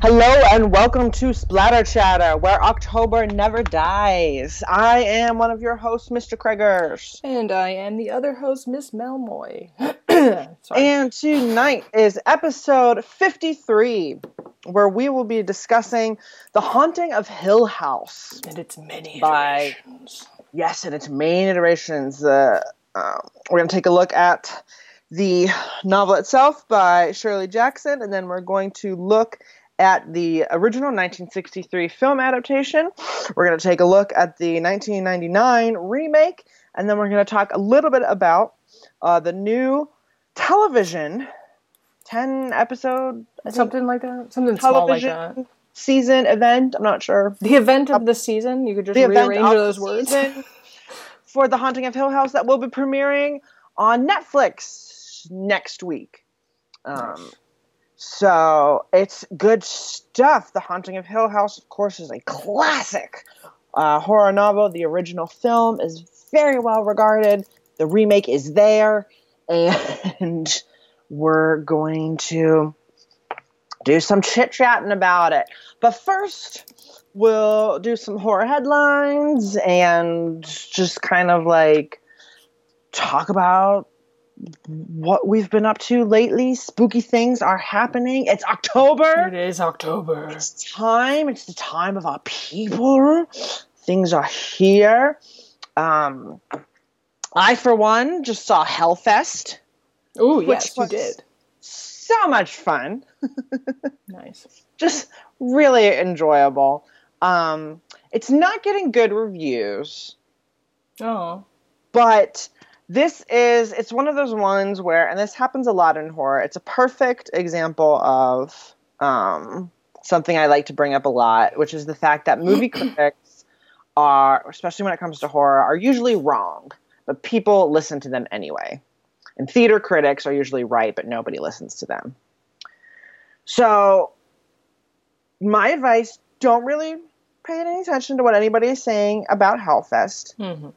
Hello and welcome to Splatter Chatter, where October never dies. I am one of your hosts, Mr. Kreggers. And I am the other host, Miss Melmoy. and tonight is episode 53, where we will be discussing The Haunting of Hill House. And its many by, iterations. Yes, and its main iterations. Uh, uh, we're going to take a look at the novel itself by Shirley Jackson, and then we're going to look at the original 1963 film adaptation. We're going to take a look at the 1999 remake, and then we're going to talk a little bit about uh, the new television. 10 episode something like that? Something small like that. season event i'm not sure. The event of the season? You could just rearrange those words. for the haunting of hill house that will be premiering on netflix next week. Um, so it's good stuff. The Haunting of Hill House, of course, is a classic uh, horror novel. The original film is very well regarded. The remake is there, and we're going to do some chit chatting about it. But first, we'll do some horror headlines and just kind of like talk about what we've been up to lately. Spooky things are happening. It's October. It is October. It's time. It's the time of our people. Things are here. Um, I, for one, just saw Hellfest. Oh, yes, you did. So much fun. nice. Just really enjoyable. Um, it's not getting good reviews. Oh. But this is it's one of those ones where and this happens a lot in horror it's a perfect example of um, something i like to bring up a lot which is the fact that movie critics are especially when it comes to horror are usually wrong but people listen to them anyway. And theater critics are usually right but nobody listens to them. So my advice don't really pay any attention to what anybody is saying about hellfest. Mm-hmm.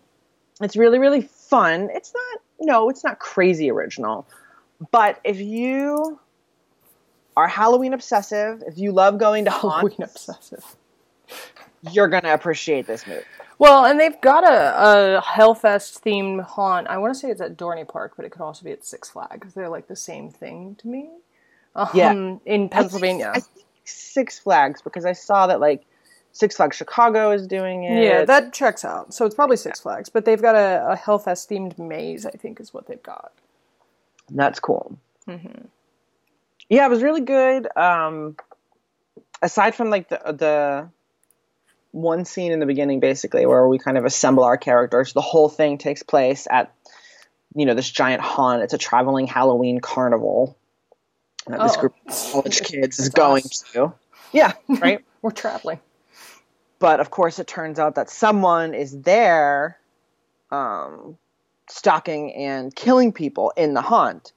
it's really really fun. It's not no, it's not crazy original. But if you are Halloween obsessive, if you love going to Halloween obsessive, you're gonna appreciate this movie. Well, and they've got a, a Hellfest themed haunt. I want to say it's at Dorney Park, but it could also be at Six Flags. They're like the same thing to me. Um, yeah, in Pennsylvania. I think, I think Six Flags because I saw that like Six Flags Chicago is doing it. Yeah, that checks out. So it's probably Six Flags, but they've got a, a Hellfest themed maze. I think is what they've got. That's cool. Mm-hmm. Yeah, it was really good. Um, aside from like the the one scene in the beginning, basically, where we kind of assemble our characters, the whole thing takes place at you know this giant haunt. It's a traveling Halloween carnival that oh. this group of college kids is going us. to. Yeah, right. We're traveling but of course it turns out that someone is there um, stalking and killing people in the haunt.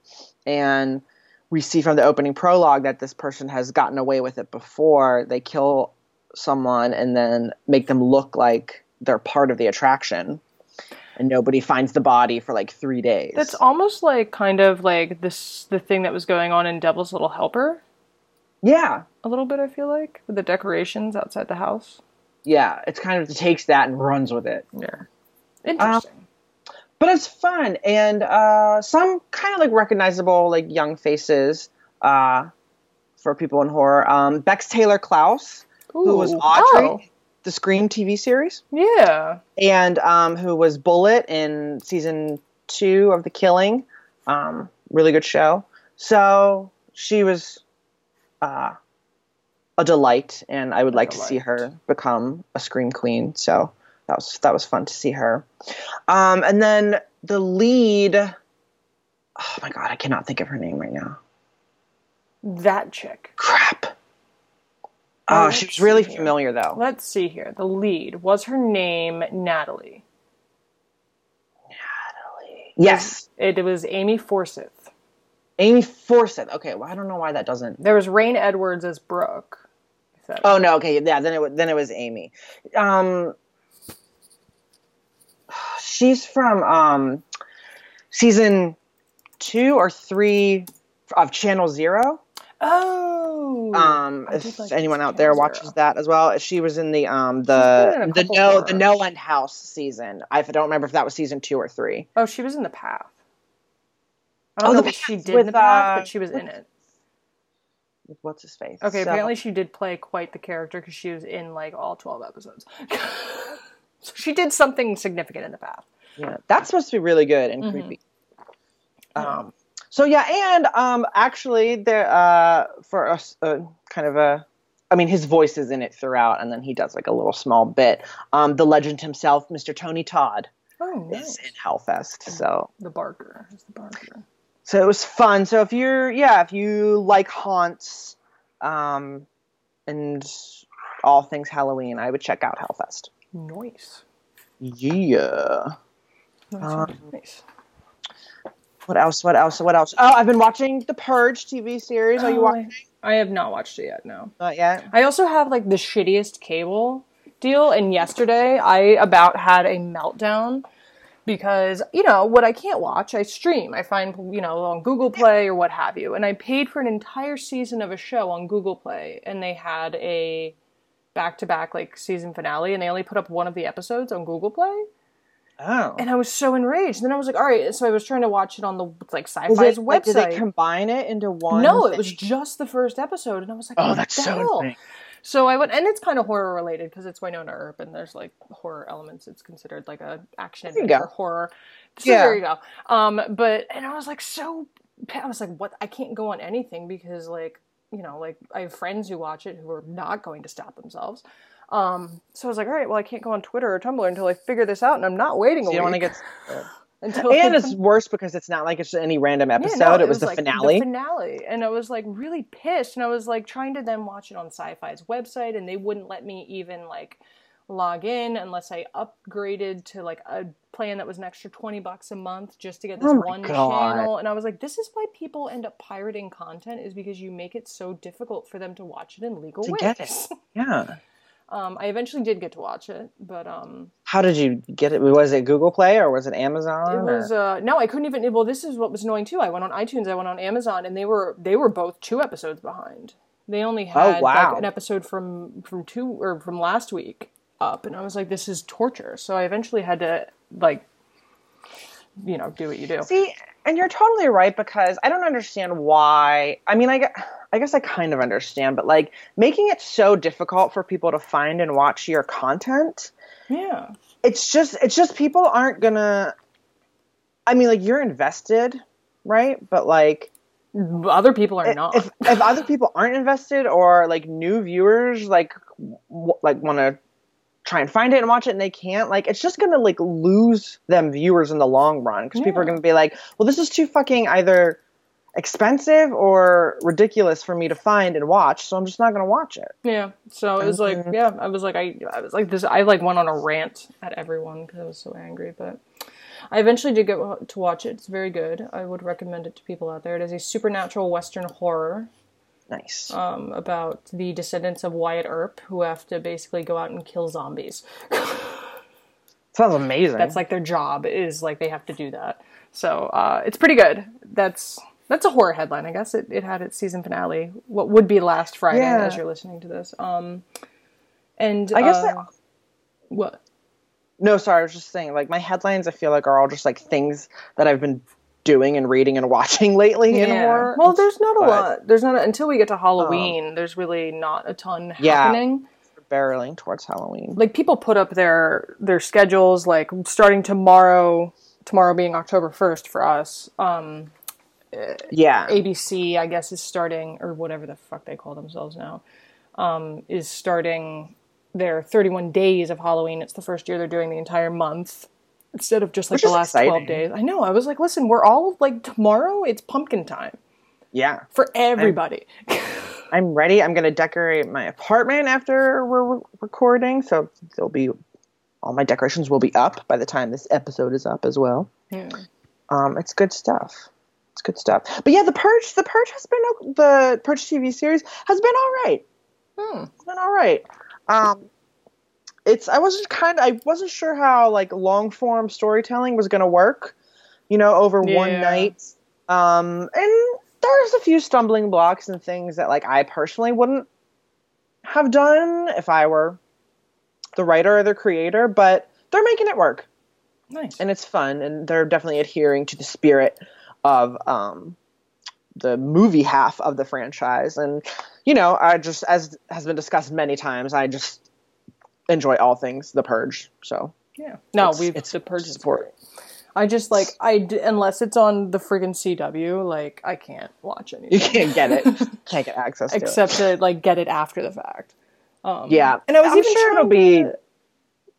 And we see from the opening prologue that this person has gotten away with it before. They kill someone and then make them look like they're part of the attraction. And nobody finds the body for like three days. That's almost like kind of like this the thing that was going on in devil's little helper. Yeah. A little bit i feel like with the decorations outside the house yeah, it's kind of takes that and runs with it. Yeah, interesting. Um, but it's fun and uh, some kind of like recognizable like young faces uh, for people in horror. Um, Bex Taylor Klaus, Ooh. who was Audrey, oh. the Scream TV series. Yeah, and um, who was Bullet in season two of The Killing. Um, really good show. So she was uh, a delight, and I would like to see her become a scream queen. So that was that was fun to see her. Um, and then the lead, oh my god, I cannot think of her name right now. That chick. Crap. Oh, she was really familiar though. Let's see here. The lead was her name Natalie. Natalie. Yes. It, it was Amy Forsyth. Amy Forsyth. Okay, well I don't know why that doesn't. There was Reign Edwards as Brooke. Oh no, okay, yeah. Then it was, then it was Amy. Um, she's from um, season two or three of Channel Zero. Oh, Um, if like anyone out there Karen watches that as well, she was in the um the the no the No End House season. I don't remember if that was season two or three. Oh, she was in the path. I don't Oh, know The what she did in the path, uh, but she was in it. What's his face? Okay, So- apparently she did play quite the character because she was in like all twelve episodes. so she did something significant in the path. Yeah, that's supposed to be really good and Mhm. creepy. Um, so yeah, and um, actually, there uh, for us, uh, kind of a, I mean, his voice is in it throughout, and then he does like a little small bit. Um, the legend himself, Mr. Tony Todd, Oh, is in Hellfest. So, The Barker. It's the Barker. So it was fun. So if you're, yeah, if you like haunts, um, and all things Halloween, I would check out Hellfest. Nice. Yeah. Nice. Um, nice. What else? What else? What else? Oh, I've been watching the Purge TV series. Are you Oh, watching? I have not watched it yet. No. Not yet. I also have like the shittiest cable deal, and yesterday I about had a meltdown because you know what I can't watch, I stream. I find you know on Google Play or what have you, and I paid for an entire season of a show on Google Play, and they had a back to back like season finale, and they only put up one of the episodes on Google Play, Oh. and I was so enraged. And then I was like, all right, so I was trying to watch it on the like Syfy's it, website. did they combine it into one? no, it was just the first episode, and I was like, Oh, that's the so. So I went, and it's kind of horror related because it's Wynonna Earp, and there's like horror elements. It's considered like a action adventure horror. So Yeah. there you go. Um, but and I was like so, I was like, what? I can't go on anything because like you know, like I have friends who watch it who are not going to stop themselves. Um, so I was like, all right, well, I can't go on Twitter or Tumblr until I figure this out, and I'm not waiting So you don't want to get. until And it's worse because it's not like it's any random Yeah, episode. no, it, was, the like finale. The finale, and I was like really pissed, and I was like trying to then watch it on Syfy's website, and they wouldn't let me even like log in unless I upgraded to like a plan that was an extra twenty bucks a month just to get this Oh one God. channel. And I was like, this is why people end up pirating content is because you make it so difficult for them to watch it in legal To ways. get it. yeah. Um, I eventually did get to watch it, but um, How did you get it? Was it Google Play or was it Amazon? It was uh no, I couldn't even. Well, this is what was annoying too. I went on iTunes, I went on Amazon, and they were they were both two episodes behind. They only had Oh, wow. like an episode from from two or from last week up, and I was like, this is torture. So I eventually had to like, you know, do what you do. See, and you're totally right because I don't understand why. I mean, I, I guess I kind of understand, but like making it so difficult for people to find and watch your content, Yeah, it's just it's just people aren't gonna. I mean, like you're invested, right? But like other people are not. if, if other people aren't invested or like new viewers like w- like want to try and find it and watch it and they can't like it's just gonna like lose them viewers in the long run because people are gonna be like well this is too fucking either expensive or ridiculous for me to find and watch so i'm just not gonna watch it Yeah. So it was like, Mhm. yeah, I was like, I, I was like this. I like went on a rant at everyone because I was so angry. But I eventually did get to watch it. It's very good. I would recommend it to people out there. It is a supernatural Western horror nice um, about the descendants of Wyatt Earp who have to basically go out and kill zombies. sounds amazing That's like their job is like they have to do that. So uh, it's pretty good. That's that's a horror headline, I guess. It, it had its season finale. What would be last Friday Yeah. as you're listening to this. Um, and I guess uh, that- what? no sorry i was just saying like my headlines i feel like are all just like things that i've been doing and reading and watching lately in horror Well, there's not a but- lot. There's not a, until we get to Halloween. there's really not a ton Yeah. happening. barreling towards halloween Like people put up their their schedules like starting tomorrow. Tomorrow being October first for us. Um, yeah ABC, I guess, is starting, or whatever the fuck they call themselves now, um, is starting their 31 days of Halloween. It's the first year they're doing the entire month instead of just like Which the last 12 days. I know. I was like, listen, we're all like, tomorrow it's pumpkin time yeah for everybody. I'm ready. I'm going to decorate my apartment after we're re- recording, so there'll be all my decorations will be up by the time this episode is up as well. Yeah. Um, it's good stuff. It's good stuff. But yeah, the Purge, the Purge has been the Purge TV series has been all right. Hmm. It's been all right. Um, it's I wasn't kind of I wasn't sure how like long form storytelling was going to work, you know, over one night. Um, and there's a few stumbling blocks and things that like I personally wouldn't have done if I were the writer or the creator, but they're making it work Nice. and it's fun and they're definitely adhering to the spirit of um, the movie half of the franchise and you know i just as has been discussed many times i just enjoy all things the purge so yeah. No, it's- we've it's the purge support. great. I just like I d- unless it's on the friggin' CW, like I can't watch anything. you can't get it can't get access to it. except to like get it after the fact. Um, yeah and I was I'm even sure it'll be to-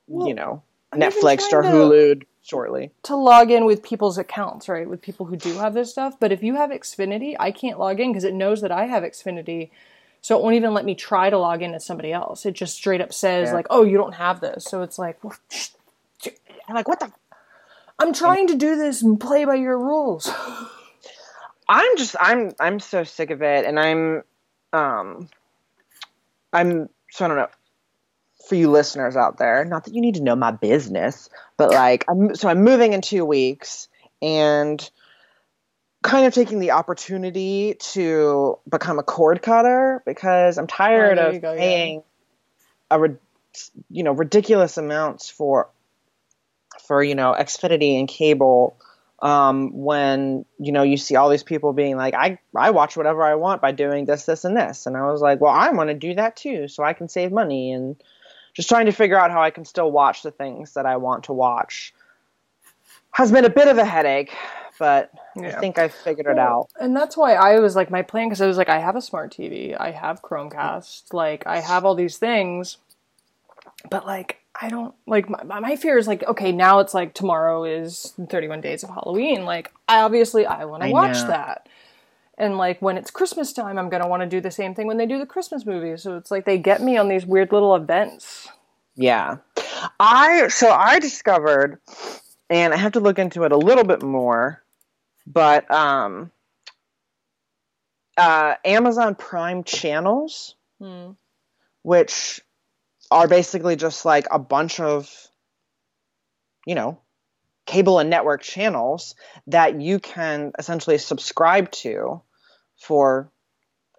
well, you know I'm netflix or trying hulu shortly to log in with people's accounts, right? With people who do have this stuff. But if you have Xfinity, I can't log in because it knows that I have Xfinity. So it won't even let me try to log in as somebody else. It just straight up says, Yeah. like, oh, you don't have this. So it's like, i'm like what the I'm trying to do this and play by your rules. I'm just I'm I'm so sick of it and I'm um I'm so I don't know for you listeners out there, not that you need to know my business, but like I'm so I'm moving in 2 weeks and kind of taking the opportunity to become a cord cutter because I'm tired Oh, of go, yeah. paying a you know ridiculous amounts for for you know Xfinity and cable um, when you know you see all these people being like I I watch whatever I want by doing this this and this. And I was like well I want to do that too so I can save money and just trying to figure out how I can still watch the things that I want to watch. Has been a bit of a headache but I think I figured it Well, out And that's why I was like, my plan, because I was like, I have a smart TV, I have Chromecast, like, I have all these things, but like, I don't, like, my, my fear is like, okay, now it's like tomorrow is 31 days of Halloween. Like, I obviously, I want to watch know. that. And like, when it's Christmas time, I'm going to want to do the same thing when they do the Christmas movies. So it's like, they get me on these weird little events. Yeah. I so I discovered and I have to look into it a little bit more, but um uh Amazon Prime channels, Hmm. which are basically just like a bunch of you know, cable and network channels that you can essentially subscribe to for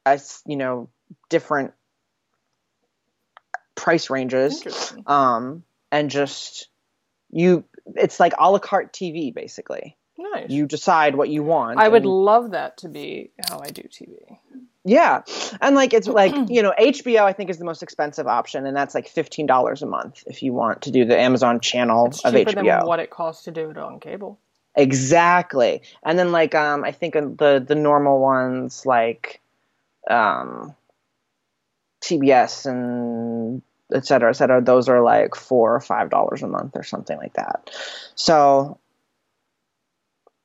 as you know, different price ranges. Um, and just you it's like a la carte tv basically Nice. you decide what you want I would and- love that to be how I do TV. yeah and like it's like you know hbo i think is the most expensive option and that's like $15 a month if you want to do the amazon channel It's of cheaper hbo than what it costs to do it on cable. exactly and then like um i think the the normal ones like um tbs and et cetera, et cetera, those are like four or five dollars a month or something like that. So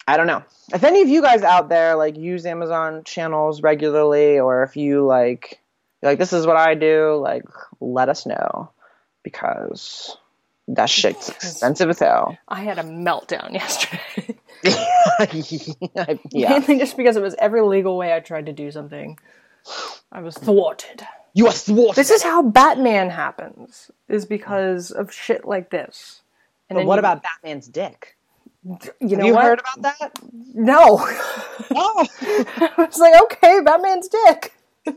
I don't know. If any of you guys out there like use Amazon channels regularly or if you like like this is what I do, like let us know because that shit's expensive as hell. I had a meltdown yesterday. yeah. Mainly just because it was every legal way I tried to do something. I was thwarted. You are thwarted. This is how Batman happens, is because of shit like this. And but what you- about Batman's dick? You Have know you what? heard about that? no. Oh. I was like, okay, Batman's dick.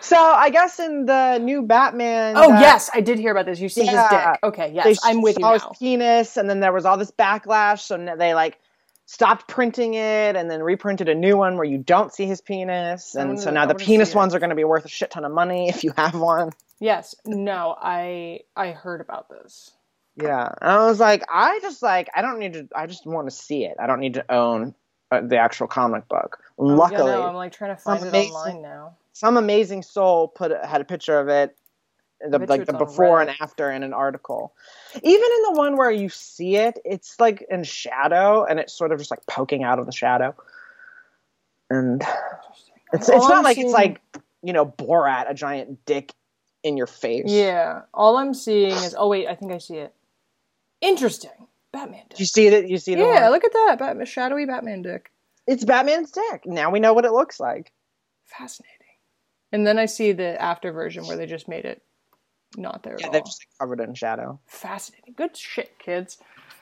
So I guess in the new Batman. Oh that yes, I did hear about this. You see Yeah. his dick. Okay, yes, I'm with you saw his penis, and then there was all this backlash. So they like stopped printing it, and then reprinted a new one where you don't see his penis. And so I now the penis see it. ones are going to be worth a shit ton of money if you have one. Yes, no, I I heard about this. Yeah, and I was like, I just like I don't need to. I just want to see it. I don't need to own uh, the actual comic book. Oh, yeah, Luckily, no, I'm like trying to find it amazing- online now. some amazing soul put a- had a picture of it the, like the before and after in an article even in the one where you see it it's like in shadow and it's sort of just like poking out of the shadow and it's, All it's not I'm like seeing- it's like you know borat a giant dick in your face Yeah, all I'm seeing is. Oh wait, I think I see it. Interesting. Batman Do you see it you see the Yeah, one? look at that. Batman, shadowy Batman dick. it's batman's dick now we know what it looks like Fascinating. And then I see the after version where they just made it not there yeah at they're all. just like, covered in shadow Fascinating. Good shit, kids.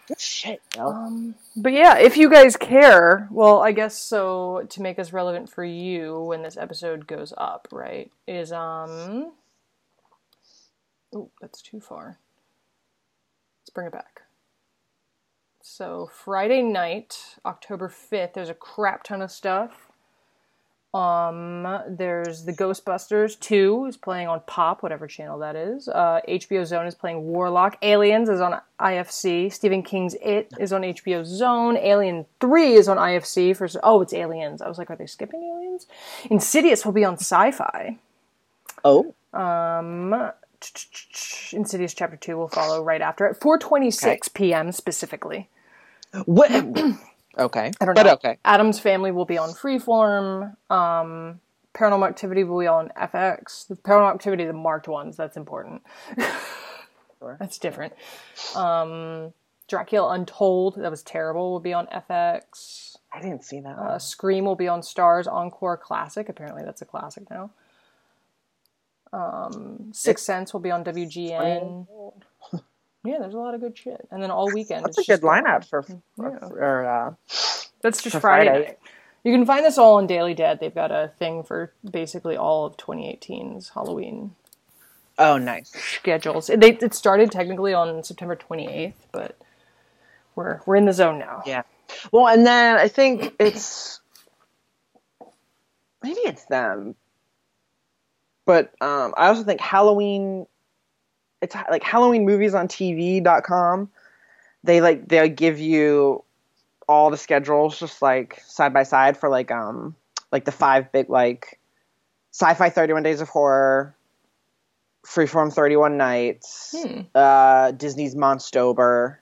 Good shit, yo. Um, but yeah, if you guys care, well, I guess so. To make us relevant for you when this episode goes up, right? Is um. Oh, that's too far. Bring it back. So Friday night, October fifth, there's a crap ton of stuff. Um, there's the Ghostbusters 2 is playing on Pop, whatever channel that is. Uh, HBO Zone is playing Warlock. Aliens is on IFC. Stephen King's It is on HBO Zone. Alien 3 is on IFC for oh, it's Aliens. I was like, are they skipping Aliens? Insidious will be on Syfy. Oh, Um, Insidious Chapter 2 will follow right after at 4:26 p.m. specifically. what? okay, I don't know. but okay. Addams Family will be on Freeform. Um, Paranormal Activity will be on FX. The Paranormal Activity, the marked ones, that's important. Sure. That's different. Um, Dracula Untold, that was terrible, will be on FX. I didn't see that. Uh, Scream will be on Starz Encore Classic. Apparently, that's a classic now. Um, Sixth Sense will be on WGN. Yeah, there's a lot of good shit. And then all weekend. That's a good lineup for, for, Yeah. for, uh, That's just for Friday. Friday. You can find this all on Daily Dead. They've got a thing for basically all of 2018's Halloween oh, nice. schedules. They, it started technically on September 28th, but we're we're in the zone now. Yeah. Well, and then I think it's maybe it's them, but um, I also think Halloween. It's like Halloween movies on TV.com. They like they give you all the schedules just like side by side for like um like the five big like Syfy 31 days of horror freeform 31 nights Hmm. uh disney's monstober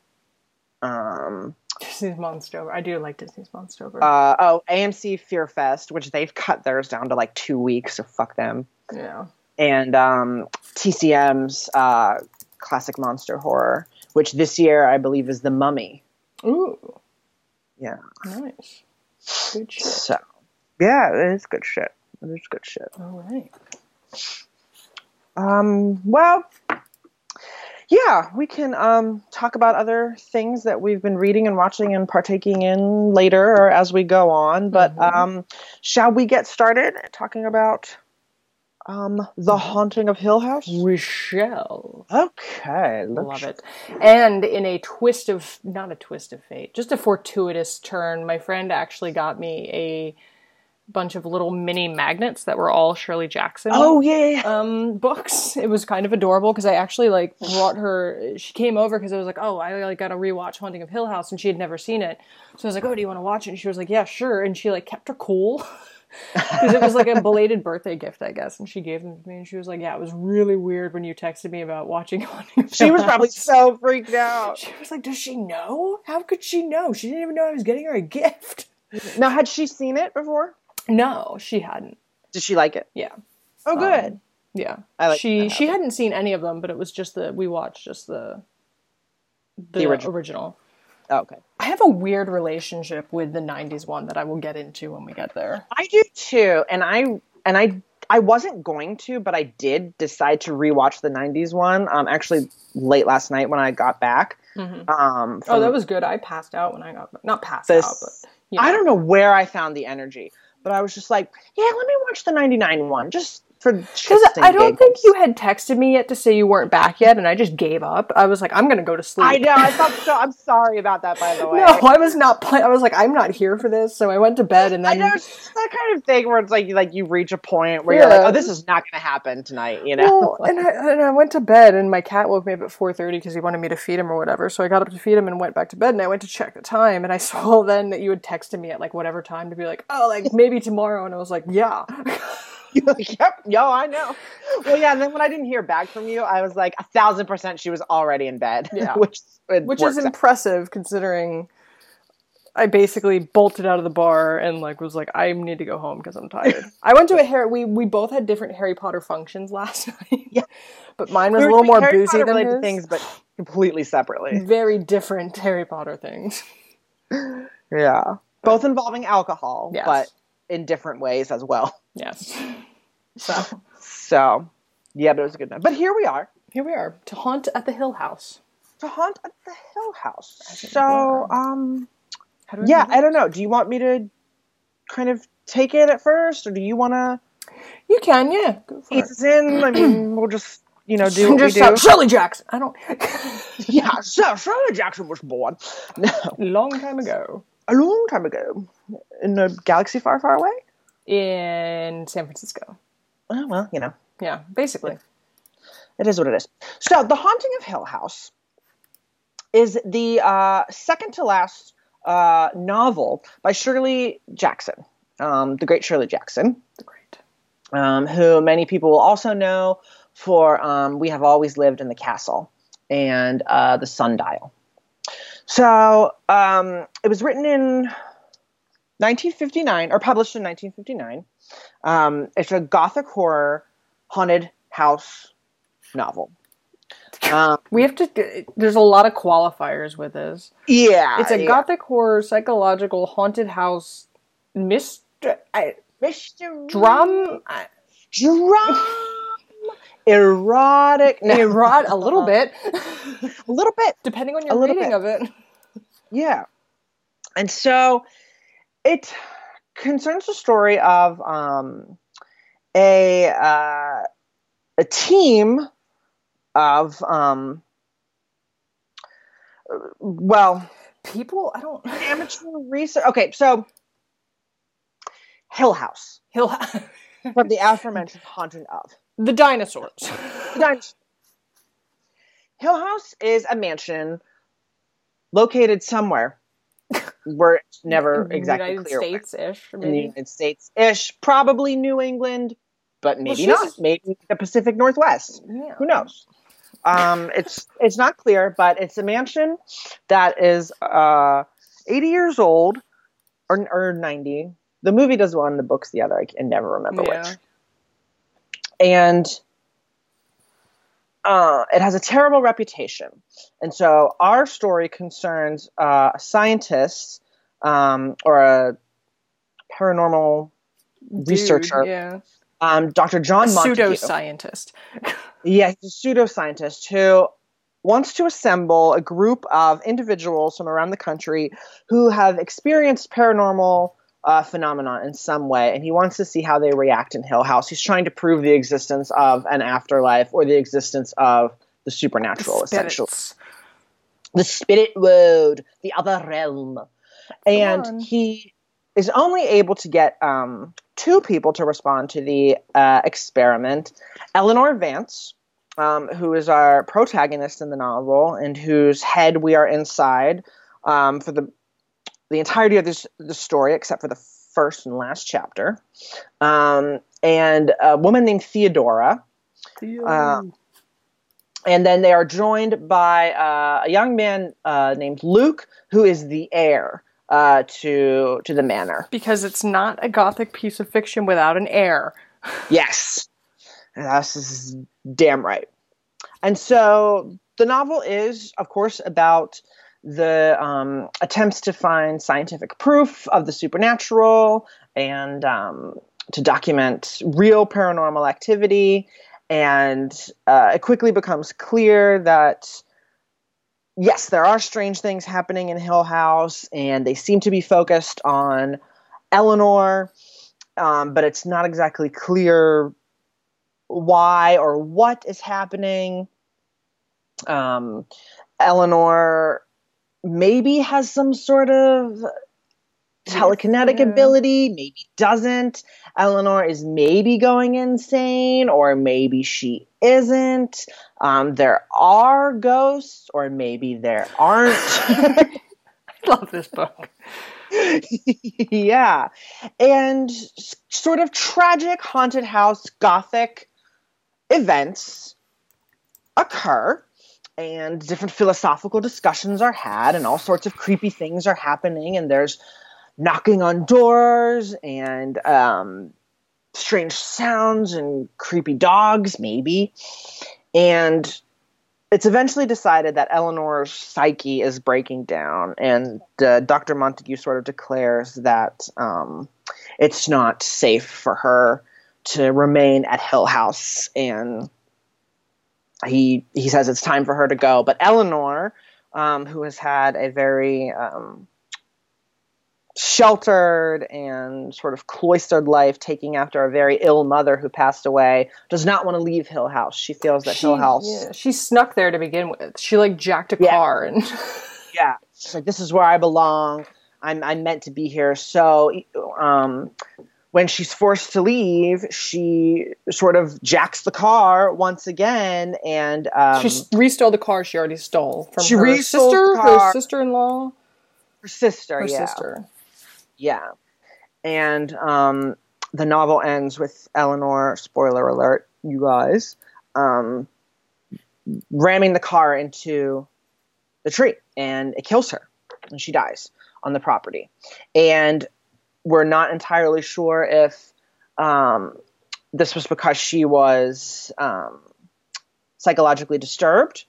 um Disney's Monstober. I do like Disney's Monstober. Uh, oh, AMC Fear Fest, which they've cut theirs down to like two weeks, so fuck them. yeah. And um, TCM's uh, classic monster horror, which this year I believe is The Mummy. Ooh, Yeah. nice. Good shit. So, yeah, it is good shit. It is good shit. All right. Um, well, yeah, we can um, talk about other things that we've been reading and watching and partaking in later or as we go on. But Mhm. um, shall we get started talking about um, The Haunting of Hill House? We shall. Okay, Love it. And in a twist of, not a twist of fate, just a fortuitous turn, my friend actually got me a bunch of little mini magnets that were all Shirley Jackson. Oh yeah, um books. It was kind of adorable because i actually like brought her she came over because i was like oh i like gotta rewatch haunting of hill house and she had never seen it. So i was like oh do you want to watch it? And she was like yeah sure. And she like kept her cool because it was like a belated birthday gift i guess and she gave them to me. And she was like yeah it was really weird when you texted me about watching haunting of She was probably so freaked out. she was like does she know? How could she know? She didn't even know i was getting her a gift. Now, had she seen it before? No she hadn't Did she like it? yeah Oh, good. Um, yeah, I like she that. she hadn't seen any of them, but it was just the we watched just the the, The original. original. oh, okay. I have a weird relationship with the '90s one that I will get into when we get there. I do too, and I and I I wasn't going to, but I did decide to rewatch the '90s one. Um, actually, late last night when I got back. Mhm. Um, Oh, that was good. I passed out when I got not passed this- out, but you know. I don't know where I found the energy, but I was just like, yeah, let me watch the '99 one. Just Because I don't think you had texted me yet to say you weren't back yet, and I just gave up. I was like, I'm gonna go to sleep. I know. I thought so. I'm sorry about that, by the way. No, I was not. Play- I was like, I'm not here for this. So I went to bed, and I then know it's that kind of thing where it's like you like you reach a point where you're like, oh, this is not going to happen tonight, you know? Well, and I, and I went to bed, and my cat woke me up at four thirty because he wanted me to feed him or whatever. So I got up to feed him and went back to bed. And I went to check the time, and I saw then that you had texted me at like whatever time to be like, oh, like maybe tomorrow. And I was like, yeah, You're like, yep, yo, I know. Well, yeah. And then when I didn't hear back from you, I was like, a thousand percent, she was already in bed. Yeah. which which is out. impressive considering. I basically bolted out of the bar and like was like, I need to go home because I'm tired. I went to a Harry. We we both had different Harry Potter functions last night. Yeah. but mine was We a little more Harry boozy Potter than his. things, but completely separately. Very different Harry Potter things. Yeah, both involving alcohol, Yes. but in different ways as well. Yes. So So, yeah, but it was a good night. But here we are. here we are to haunt at the Hill House. to haunt at the Hill House. So, yeah. um, How do I yeah, do I don't know. Do you want me to kind of take it at first, or do you want to You can, yeah. Go for it. in? I mean, we'll just you know do what we do. Shirley Jackson. I don't. yeah, so Shirley Jackson was born no, Long time ago a long time ago in a galaxy far, far away. in San Francisco. Oh, well, you know, Yeah, basically. it is what it is. So, The Haunting of Hill House is the uh, second to last uh, novel by Shirley Jackson, um, the great Shirley Jackson. The great. um, who many people will also know for um, We Have Always Lived in the Castle and uh, The Sundial. So um, it was written in 1959 or published in 1959. Um, it's a gothic horror haunted house novel. Um, We have to. There's a lot of qualifiers with this. yeah, It's a yeah. gothic horror, psychological, haunted house, mystery, mystery drum, I- drum erotic no, erot a little bit, a little bit depending on your reading bit. of it. Yeah. And so it concerns the story of um, a uh, a team of um, well People, I don't. amateur research. Okay, so Hill House He'll from the aforementioned haunting of the dinosaurs. the dinosaurs. Hill House is a mansion located somewhere. We're never exactly United clear. States ish, in the. United States ish, probably New England, but maybe she's- not. Maybe the Pacific Northwest. Yeah. Who knows? Um, it's it's not clear, but it's a mansion that is uh, 80 years old or, or 90. The movie does one, the book's the other. I can never remember Yeah. which. And uh, it has a terrible reputation. And so our story concerns uh, a scientist um, or a paranormal researcher, yeah. um, Dr. John Montague. Pseudoscientist. Yeah, he's a pseudoscientist who wants to assemble a group of individuals from around the country who have experienced paranormal uh, phenomena in some way, and he wants to see how they react in Hill House. He's trying to prove the existence of an afterlife or the existence of the supernatural, essentially. The spirit world, the other realm. And he is only able to get um, two people to respond to the uh, experiment Eleanor Vance, um, who is our protagonist in the novel and whose head we are inside um, for the the entirety of this the story, except for the first and last chapter, um, and a woman named Theodora. Uh, and then they are joined by uh, a young man uh, named Luke, who is the heir uh, to to the manor. because it's not a gothic piece of fiction without an heir. Yes, this is damn right. And so the novel is, of course, about the um, attempts to find scientific proof of the supernatural and um, to document real paranormal activity. And uh, it quickly becomes clear that yes, there are strange things happening in Hill House, and they seem to be focused on Eleanor, um, but it's not exactly clear why or what is happening. Um, Eleanor maybe has some sort of telekinetic Yeah. ability, maybe doesn't. Eleanor is maybe going insane, or maybe she isn't. Um, there are ghosts, or maybe there aren't. I love this book. yeah. And sort of tragic haunted house gothic events occur and different philosophical discussions are had and all sorts of creepy things are happening and there's knocking on doors and um, strange sounds and creepy dogs maybe and it's eventually decided that Eleanor's psyche is breaking down, and uh, Dr. Montague sort of declares that um, it's not safe for her to remain at Hill House and he he says it's time for her to go. But Eleanor, um, who has had a very um, sheltered and sort of cloistered life, taking after a very ill mother who passed away, does not want to leave Hill House. She feels that She, Hill House, yeah, she snuck there to begin with. She like jacked a Yeah. car and yeah, she's like this is where I belong. I'm I'm meant to be here. So, um, when she's forced to leave, she sort of jacks the car once again, and um, she restole the car she already stole from She her sister, her sister-in-law, her sister, her yeah, sister. yeah, and um, the novel ends with Eleanor. Spoiler alert, you guys, um, ramming the car into the tree, and it kills her, and she dies on the property, and we're not entirely sure if um, this was because she was um, psychologically disturbed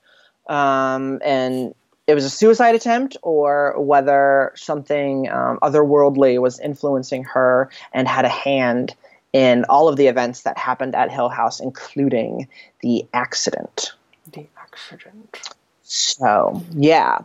um, and it was a suicide attempt or whether something um, otherworldly was influencing her and had a hand in all of the events that happened at Hill House, including the accident. The accident. So, yeah.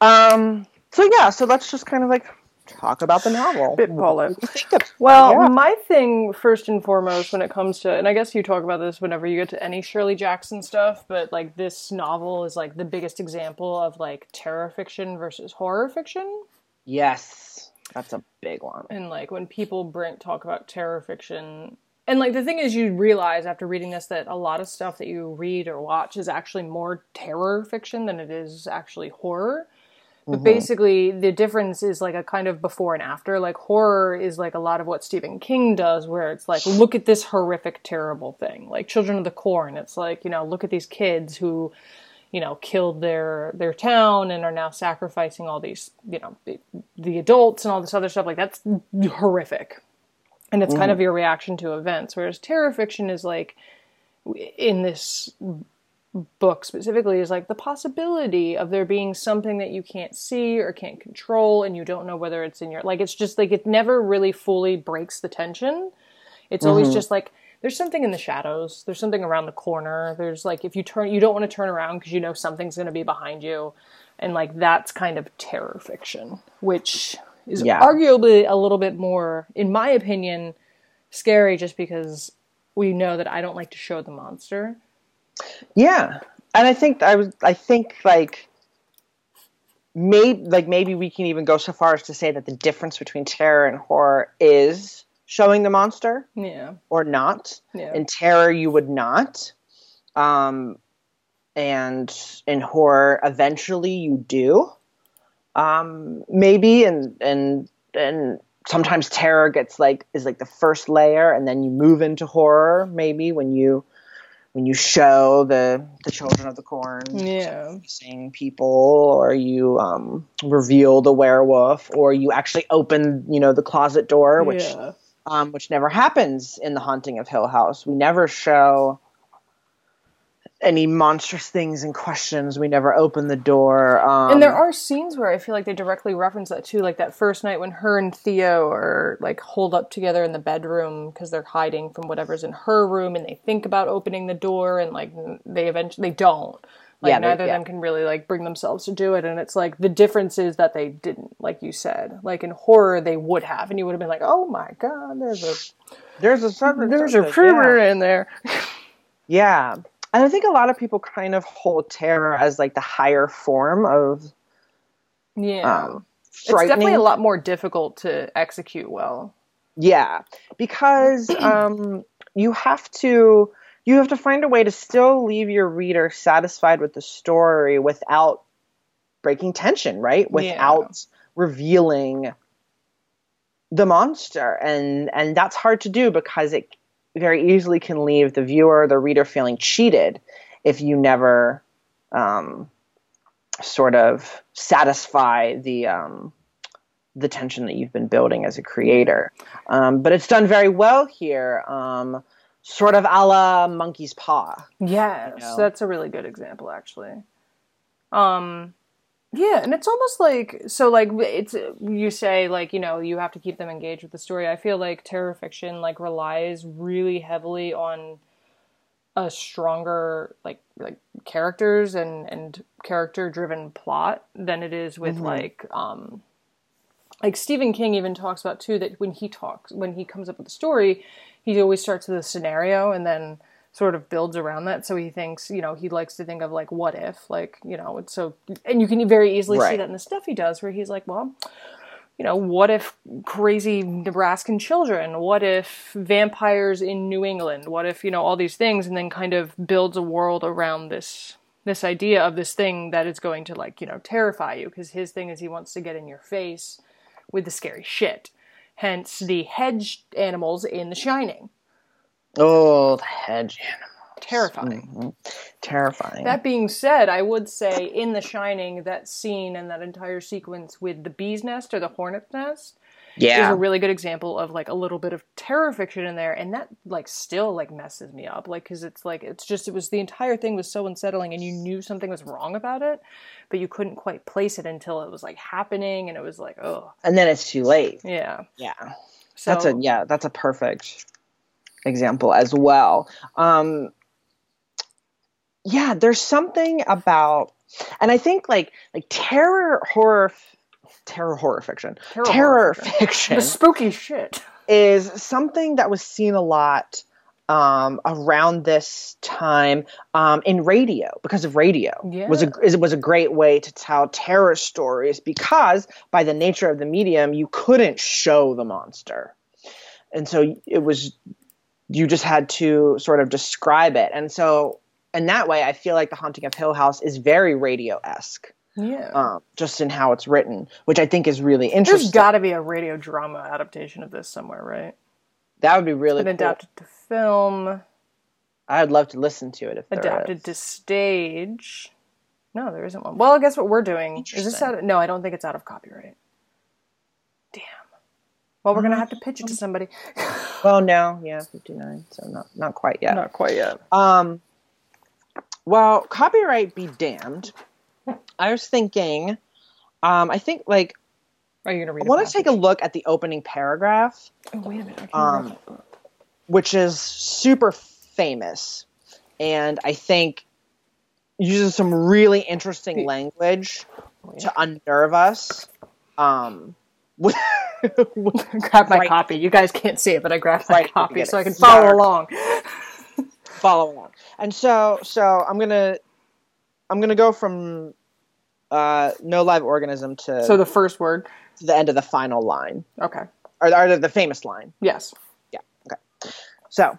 Um, so, yeah, so let's just kind of like talk about the novel. Spitball it. What do you think of- Well, Yeah. my thing first and foremost when it comes to, and I guess you talk about this whenever you get to any Shirley Jackson stuff, but like this novel is like the biggest example of like terror fiction versus horror fiction. Yes, that's a big one. And like when people bring talk about terror fiction, and like the thing is, you realize after reading this that a lot of stuff that you read or watch is actually more terror fiction than it is actually horror. But mm-hmm. basically, the difference is like a kind of before and after. Like horror is like a lot of what Stephen King does, where it's like, look at this horrific, terrible thing. Like Children of the Corn, it's like you know, look at these kids who, you know, killed their their town and are now sacrificing all these, you know, the, the adults and all this other stuff. Like that's horrific, and it's kind of mm-hmm. your reaction to events. Whereas terror fiction is like in this book specifically is like the possibility of there being something that you can't see or can't control and you don't know whether it's in your like it's just like it never really fully breaks the tension. It's always mm-hmm. just like there's something in the shadows. There's something around the corner. There's like if you turn you don't want to turn around because you know something's going to be behind you. And like that's kind of terror fiction which is Yeah. arguably a little bit more in my opinion scary just because we know that I don't like to show the monster Yeah, and I think I was. I think like maybe like maybe we can even go so far as to say that the difference between terror and horror is showing the monster yeah or not. Yeah. In terror, you would not. Um, and in horror, eventually you do. Um, maybe and and and sometimes terror gets like is like the first layer, and then you move into horror. Maybe when you when you show the the children of the corn Yeah. seeing people or you um, reveal the werewolf or you actually open you know the closet door which yeah. um, which never happens in the haunting of hill house we never show any monstrous things and questions we never open the door um, and there are scenes where I feel like they directly reference that too, like that first night when her and Theo are like holed up together in the bedroom because they're hiding from whatever's in her room, and they think about opening the door, and like they eventually they don't. Like Yeah, neither yeah. of them can really like bring themselves to do it, and it's like the difference is that they didn't, like you said. Like in horror, they would have, and you would have been like, "Oh my god, there's a there's a there's a yeah. in there." yeah and i think a lot of people kind of hold terror as like the higher form of Yeah, um, it's definitely a lot more difficult to execute well. Yeah, because um, you have to you have to find a way to still leave your reader satisfied with the story without breaking tension, right? Without revealing the monster, and and that's hard to do because it very easily can leave the viewer, the reader, feeling cheated if you never um, sort of satisfy the um, the tension that you've been building as a creator. Um, but it's done very well here, um, sort of a la Monkey's Paw. Yes, you know? that's a really good example, actually. Um, yeah, and it's almost like so, like it's you say like you know you have to keep them engaged with the story. I feel like terror fiction like relies really heavily on a stronger like like characters and and character driven plot than it is with like um like Stephen King even talks about too that when he talks when he comes up with a story, he always starts with a scenario and then sort of builds around that. So he thinks, you know, he likes to think of like what if, like you know, it's so and you can very easily see that in the stuff he does where he's like, well, you know, what if crazy Nebraskan children? What if vampires in New England? What if, you know, all these things and then kind of builds a world around this this idea of this thing that is going to like, you know, terrify you because his thing is he wants to get in your face with the scary shit. Hence the hedge animals in The Shining. Oh, the hedge animal. Terrifying. Mhm. Terrifying. That being said, I would say in The Shining, that scene and that entire sequence with the bee's nest or the hornet's nest is yeah. a really good example of like a little bit of terror fiction in there and that like still like messes me up like because it's like it's just it was the entire thing was so unsettling and you knew something was wrong about it but you couldn't quite place it until it was like happening and it was like oh and then it's too late. yeah Yeah. so That's a yeah, that's a perfect example as well. Um yeah, there's something about and I think like like terror horror terror horror fiction. Terror Terror, fiction. fiction the spooky shit is something that was seen a lot um, around this time um, in radio because of radio was a is- was a great way to tell terror stories because by the nature of the medium you couldn't show the monster and so it was you just had to sort of describe it. And so in that way i feel like the haunting of hill house is very radio-esque yeah. um, just in how it's written which i think is really interesting. There's got to be a radio drama adaptation of this somewhere right? That would be really been cool. adapted to film. I'd love to listen to it if adapted to stage. No there isn't one. Well I guess what we're doing? Is this out of, no i don't think it's out of copyright well we're gonna have to pitch it to somebody. Well, no, yeah, fifty nine, so not not quite yet. not quite yet. Um, well, copyright be damned. I was thinking, um, I think like are you gonna read I want to take a look at the opening paragraph, oh wait a minute. Um, which is super famous, and I think uses some really interesting language Oh, to unnerve us. Um, with, with- grab my right. copy you guys can't see it but i grabbed my Right, copy so i can follow along follow along. And so so I'm gonna I'm gonna go from uh, no live organism to, so the first word to the end of the final line okay or, or the famous line. yes Yeah. Okay. So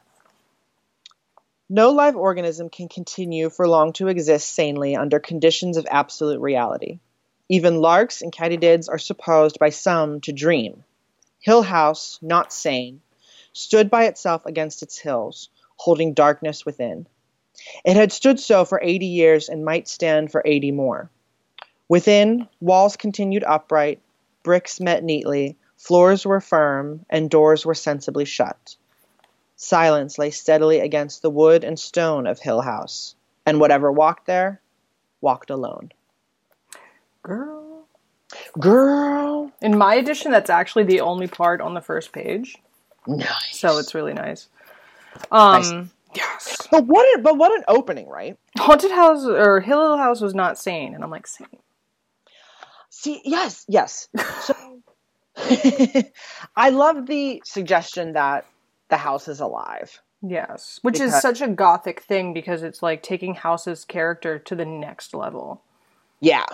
no live organism can continue for long to exist sanely under conditions of absolute reality. Even larks and katydids are supposed by some to dream. Hill House, not sane, stood by itself against its hills, holding darkness within. It had stood so for eighty years and might stand for eighty more. Within, walls continued upright, bricks met neatly, floors were firm, and doors were sensibly shut. Silence lay steadily against the wood and stone of Hill House, and whatever walked there, walked alone. Girl Girl, in my edition that's actually the only part on the first page nice. so it's really nice um Nice. yes but what? An, but what an opening, right? haunted house or hill house was not sane and i'm like sane See, yes, yes. So, I love the suggestion that the house is alive. yes which is such a gothic thing because it's like taking house's character to the next level Yeah,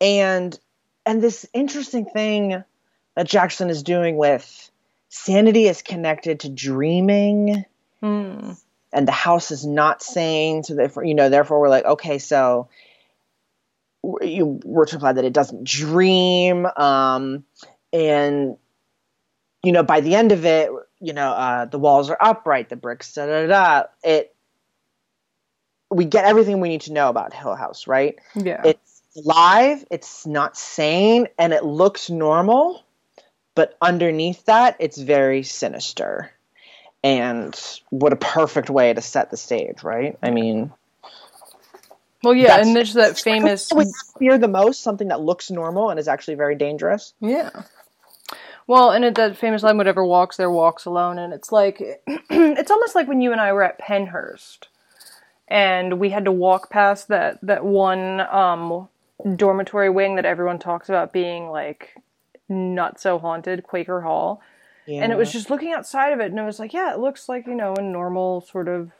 and and this interesting thing that Jackson is doing with sanity is connected to dreaming. Hmm. and the house is not sane so therefore you know therefore we're like okay so you we're to imply that it doesn't dream um and you know by the end of it you know uh the walls are upright the bricks da da da it we get everything we need to know about hill house right yeah it's alive it's not sane and it looks normal but underneath that it's very sinister. And what a perfect way to set the stage right? I mean well yeah and there's that famous we fear the most something that looks normal and is actually very dangerous. Yeah. Well, and it, that famous line, "Whatever walks there walks alone," and it's like, it's almost like when you and I were at Pennhurst, and we had to walk past that that one um, dormitory wing that everyone talks about being like not so haunted, Quaker Hall. Yeah. And it was just looking outside of it, and it was like, yeah, it looks like you know a normal sort of,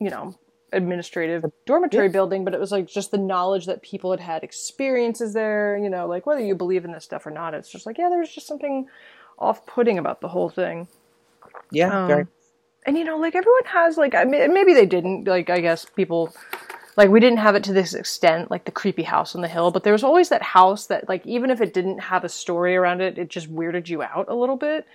you know, administrative dormitory Yeah. building, but it was like just the knowledge that people had had experiences there, you know, like whether you believe in this stuff or not, it's just like, yeah, there's just something off-putting about the whole thing. yeah, Um, very and you know, like everyone has like I mean, maybe they didn't like I guess people like we didn't have it to this extent like the creepy house on the hill, but there was always that house that like even if it didn't have a story around it, it just weirded you out a little bit.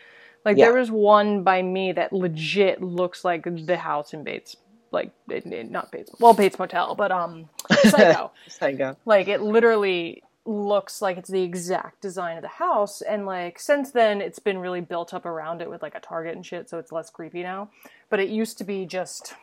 Like Yeah. there was one by me that legit looks like the house in Bates, like it, it- not Bates, well Bates Motel, but um Psycho. Psycho. like it literally looks like it's the exact design of the house and like since then it's been really built up around it with like a target and shit so it's less creepy now but it used to be just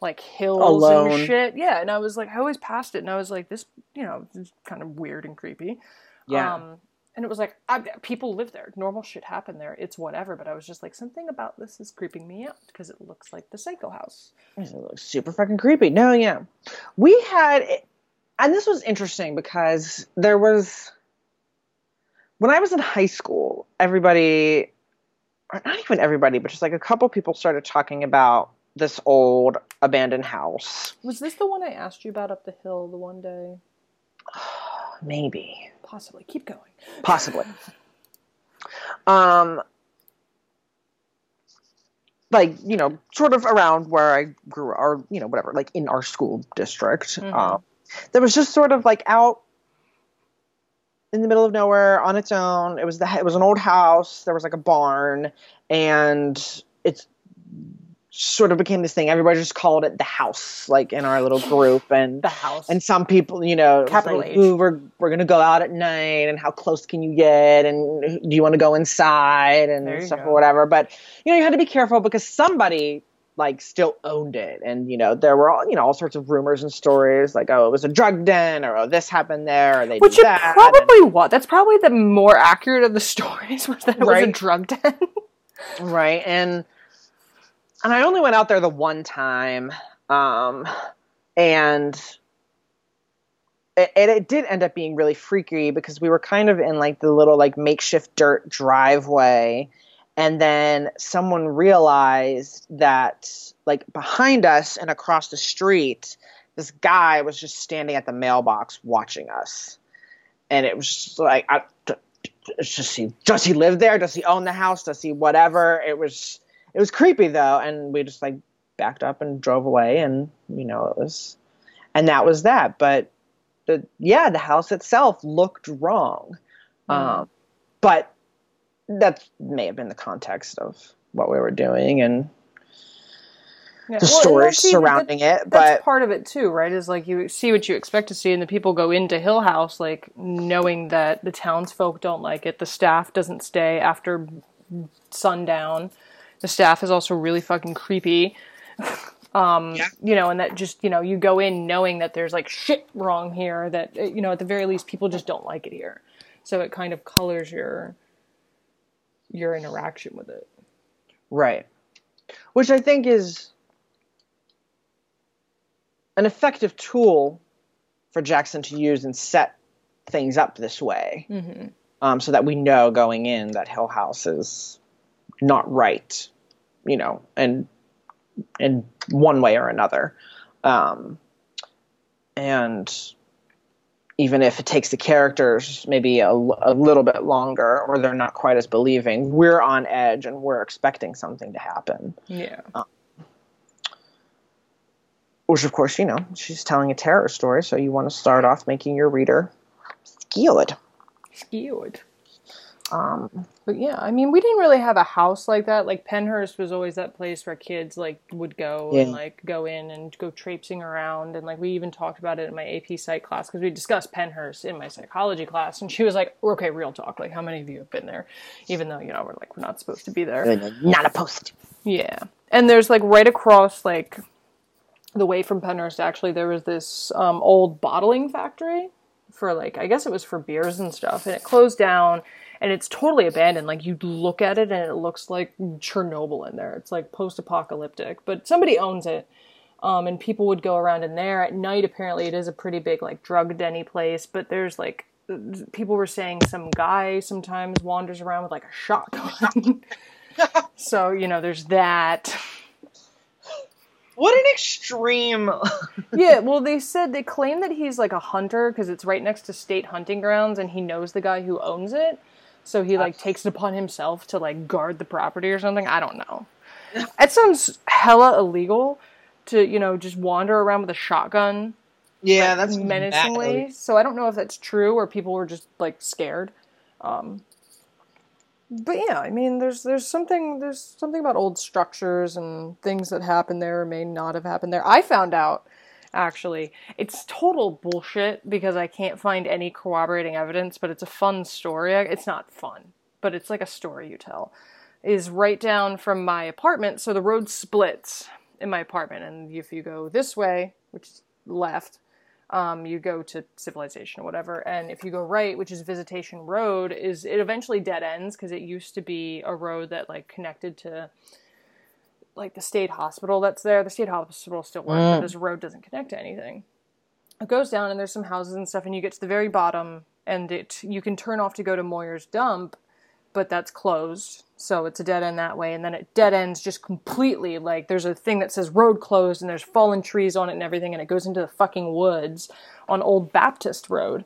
like hills Alone. and shit yeah and i was like i always passed it and i was like this you know this is kind of weird and creepy Yeah. um and it was like I, people live there normal shit happened there it's whatever but i was just like something about this is creeping me out because it looks like the psycho house It looks super fucking creepy. No, yeah. We had, and this was interesting because there was, when I was in high school, everybody, or not even everybody, but just like a couple people started talking about this old abandoned house. was this the one i asked you about up the hill the one day Maybe. possibly keep going Possibly. Um, like you know, sort of around where I grew, or you know, whatever, like in our school district. Mhm. Um, there was just sort of like out in the middle of nowhere on its own. It was the it was an old house. There was like a barn, and it's sort of became this thing. Everybody just called it the house, like in our little group, and the house and some people, you know, Capital like. Ooh, we're we're gonna go out at night, and how close can you get, and do you want to go inside, and stuff go. or whatever. But you know, you had to be careful because somebody like still owned it, and you know, there were all you know all sorts of rumors and stories like, oh, it was a drug den, or oh, this happened there, or they Which did that. and- probably was. That's probably the more accurate of the stories was that it was a drug den. right and and i only went out there the one time um and it, it, did end up being really freaky because we were kind of in like the little like makeshift dirt driveway. And then someone realized that like behind us and across the street this guy was just standing at the mailbox watching us. And it was just like I, does he live there? Does he own the house? Does he whatever? It was it was creepy though and we just like backed up and drove away and you know it was and that was that but the yeah the house itself looked wrong Mhm. um but that may have been the context of what we were doing and Yeah. the Well, and stories that's even- surrounding it That's but part of it too, right? Is like you see what you expect to see, and the people go into Hill House like knowing that the townsfolk don't like it. The staff doesn't stay after sundown. The staff is also really fucking creepy. Um, Yeah. you know, and that just you know you go in knowing that there's like shit wrong here. That uh, you know at the very least people just don't like it here, so it kind of colors your your interaction with it. Right. Which I think is an effective tool for Jackson to use and set things up this way. Mm-hmm. Um, so that we know going in that Hill House is not right, you know, and in one way or another. Um, and even if it takes the characters maybe a little bit longer or they're not quite as believing, we're on edge and we're expecting something to happen. Yeah. Which, of course, you know, she's telling a terror story, so you want to start off making your reader scared. Scared. Um, But yeah, I mean, we didn't really have a house like that. Like Pennhurst was always that place where kids like would go and like go in and go traipsing around, and like we even talked about it in my AP Psych class because we discussed Pennhurst in my psychology class, and she was like, "Okay, real talk. Like, how many of you have been there? Even though you know we're like we're not supposed to be there." not a post. Yeah. And there's like right across like the way from Pennhurst actually there was this um, old bottling factory for like I guess it was for beers and stuff and it closed down and it's totally abandoned like you look at it and it looks like Chernobyl in there. It's like post-apocalyptic, but somebody owns it. Um, and people would go around in there at night. Apparently, it is a pretty big like drug denny place. But there's like people were saying some guy sometimes wanders around with like a shotgun. so you know, there's that. What an extreme. yeah, well, they said they claim that he's like a hunter because it's right next to state hunting grounds, and he knows the guy who owns it. So he like takes it upon himself to like guard the property or something. I don't know. It sounds hella illegal to you know just wander around with a shotgun. Yeah, like, that's menacingly. Bad. So I don't know if that's true or people were just like scared. Um, but yeah, I mean, there's there's something there's something about old structures and things that happen there or may not have happened there. I found out actually it's total bullshit because I can't find any corroborating evidence, but it's a fun story. It's not fun, but it's like a story you tell. Is right down from my apartment, so the road splits in my apartment, and if you go this way, which is left, um, you go to civilization or whatever and if you go right which is visitation road is it eventually dead ends because it used to be a road that like connected to like the state hospital that's there the state hospital still works mm. but this road doesn't connect to anything it goes down and there's some houses and stuff and you get to the very bottom and it you can turn off to go to moyer's dump but that's closed. So it's a dead end that way. And then it dead ends just completely. Like there's a thing that says road closed and there's fallen trees on it and everything. And it goes into the fucking woods on Old Baptist Road.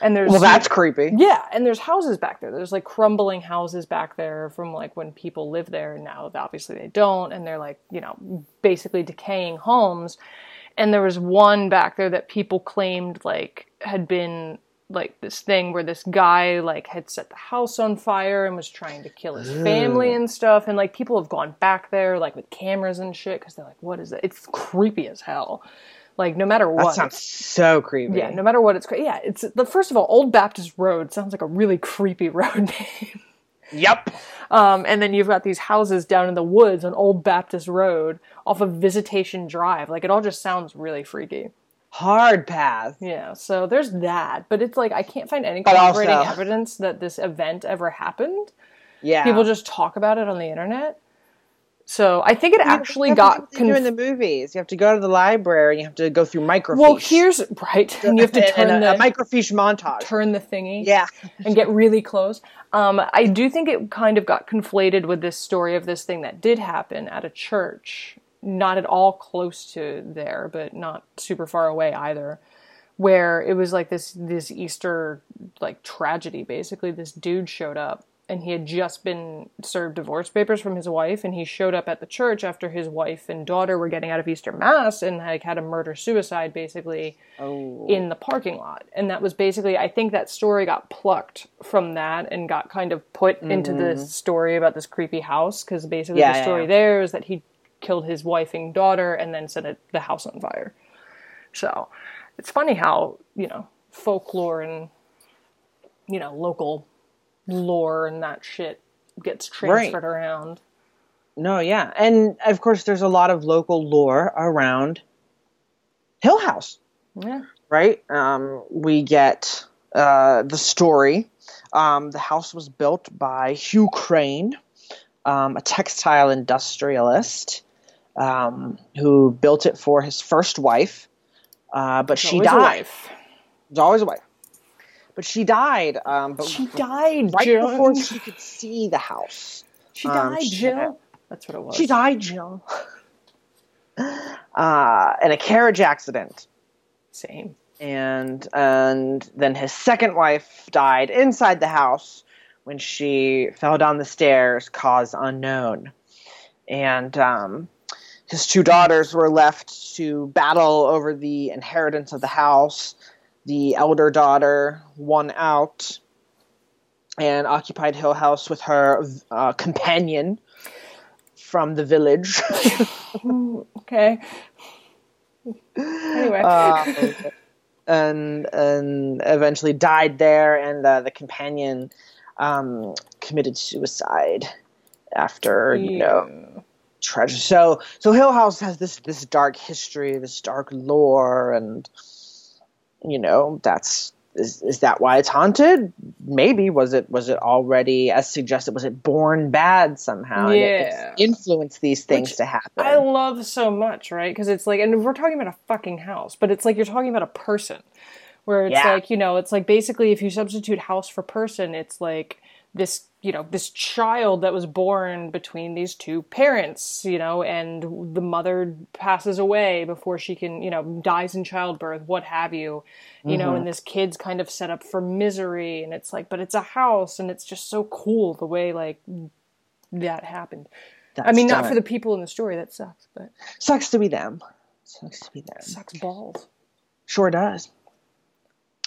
And there's. Well, that's creepy. Yeah. And there's houses back there. There's like crumbling houses back there from like when people lived there. And now obviously they don't. And they're like, you know, basically decaying homes. And there was one back there that people claimed like had been like this thing where this guy like had set the house on fire and was trying to kill his family and stuff and like people have gone back there like with cameras and shit because they're like what is it? It's creepy as hell. Like no matter what. that sounds so creepy. Yeah no matter what it's yeah it's the first of all old baptist road sounds like a really creepy road name. Yep um, and then you've got these houses down in the woods on old baptist road off of visitation drive. Like it all just sounds really freaky hard path. Yeah, so there's that, but it's like I can't find any corroborating also, evidence that this event ever happened. Yeah, people just talk about it on the internet. So I think it you actually got conf- in the movies. You have to go to the library. and You have to go through microfiche. Well, here's right, and you have to turn a, the a microfiche montage, turn the thingy, yeah, and get really close. Um, I do think it kind of got conflated with this story of this thing that did happen at a church not at all close to there, but not super far away either. Where it was like this this Easter like tragedy. Basically, this dude showed up and he had just been served divorce papers from his wife and he showed up at the church after his wife and daughter were getting out of Easter mass and like had a murder suicide basically oh. in the parking lot and that was basically I think that story got plucked from that and got kind of put mm-hmm. into the story about this creepy house because basically yeah, the story yeah. there is that he killed his wife and daughter and then set the house on fire. So it's funny how, you know, folklore and, you know, local lore and that shit gets transferred right. around. No, yeah. And of course, there's a lot of local lore around Hill House. Yeah. Right? Um, we get uh, the story. Um, the house was built by Hugh Crane, um, a textile industrialist um, who built it for his first wife, uh, but she died. There's always a wife. But she died. Um, but she died right Jill. before she could see the house. She um, died, she Jill. That's what it was. She died, Jill. uh, in a carriage accident. Same. And and then his second wife died inside the house when she fell down the stairs, cause unknown. And um, his two daughters were left to battle over the inheritance of the house. The elder daughter won out and occupied Hill House with her uh, companion from the village. okay. Anyway. Uh, and and eventually died there, and uh, the companion um, committed suicide after you know treasure. So so Hill House has this this dark history, this dark lore, and you know that's is, is that why it's haunted? Maybe was it was it already as suggested? Was it born bad somehow? Yeah. influenced these things Which to happen. I love so much, right? Because it's like, and we're talking about a fucking house, but it's like you're talking about a person, where it's Yeah. like, you know, it's like basically if you substitute house for person, it's like this, you know, this child that was born between these two parents, you know, and the mother passes away before she can, you know, dies in childbirth, what have you, you know, and mm-hmm. this kid's kind of set up for misery, and it's like, but it's a house, and it's just so cool the way like that happened. I That's mean, not for the people in the story. That sucks, but sucks to be them. Sucks to be them. sucks balls. Sure does.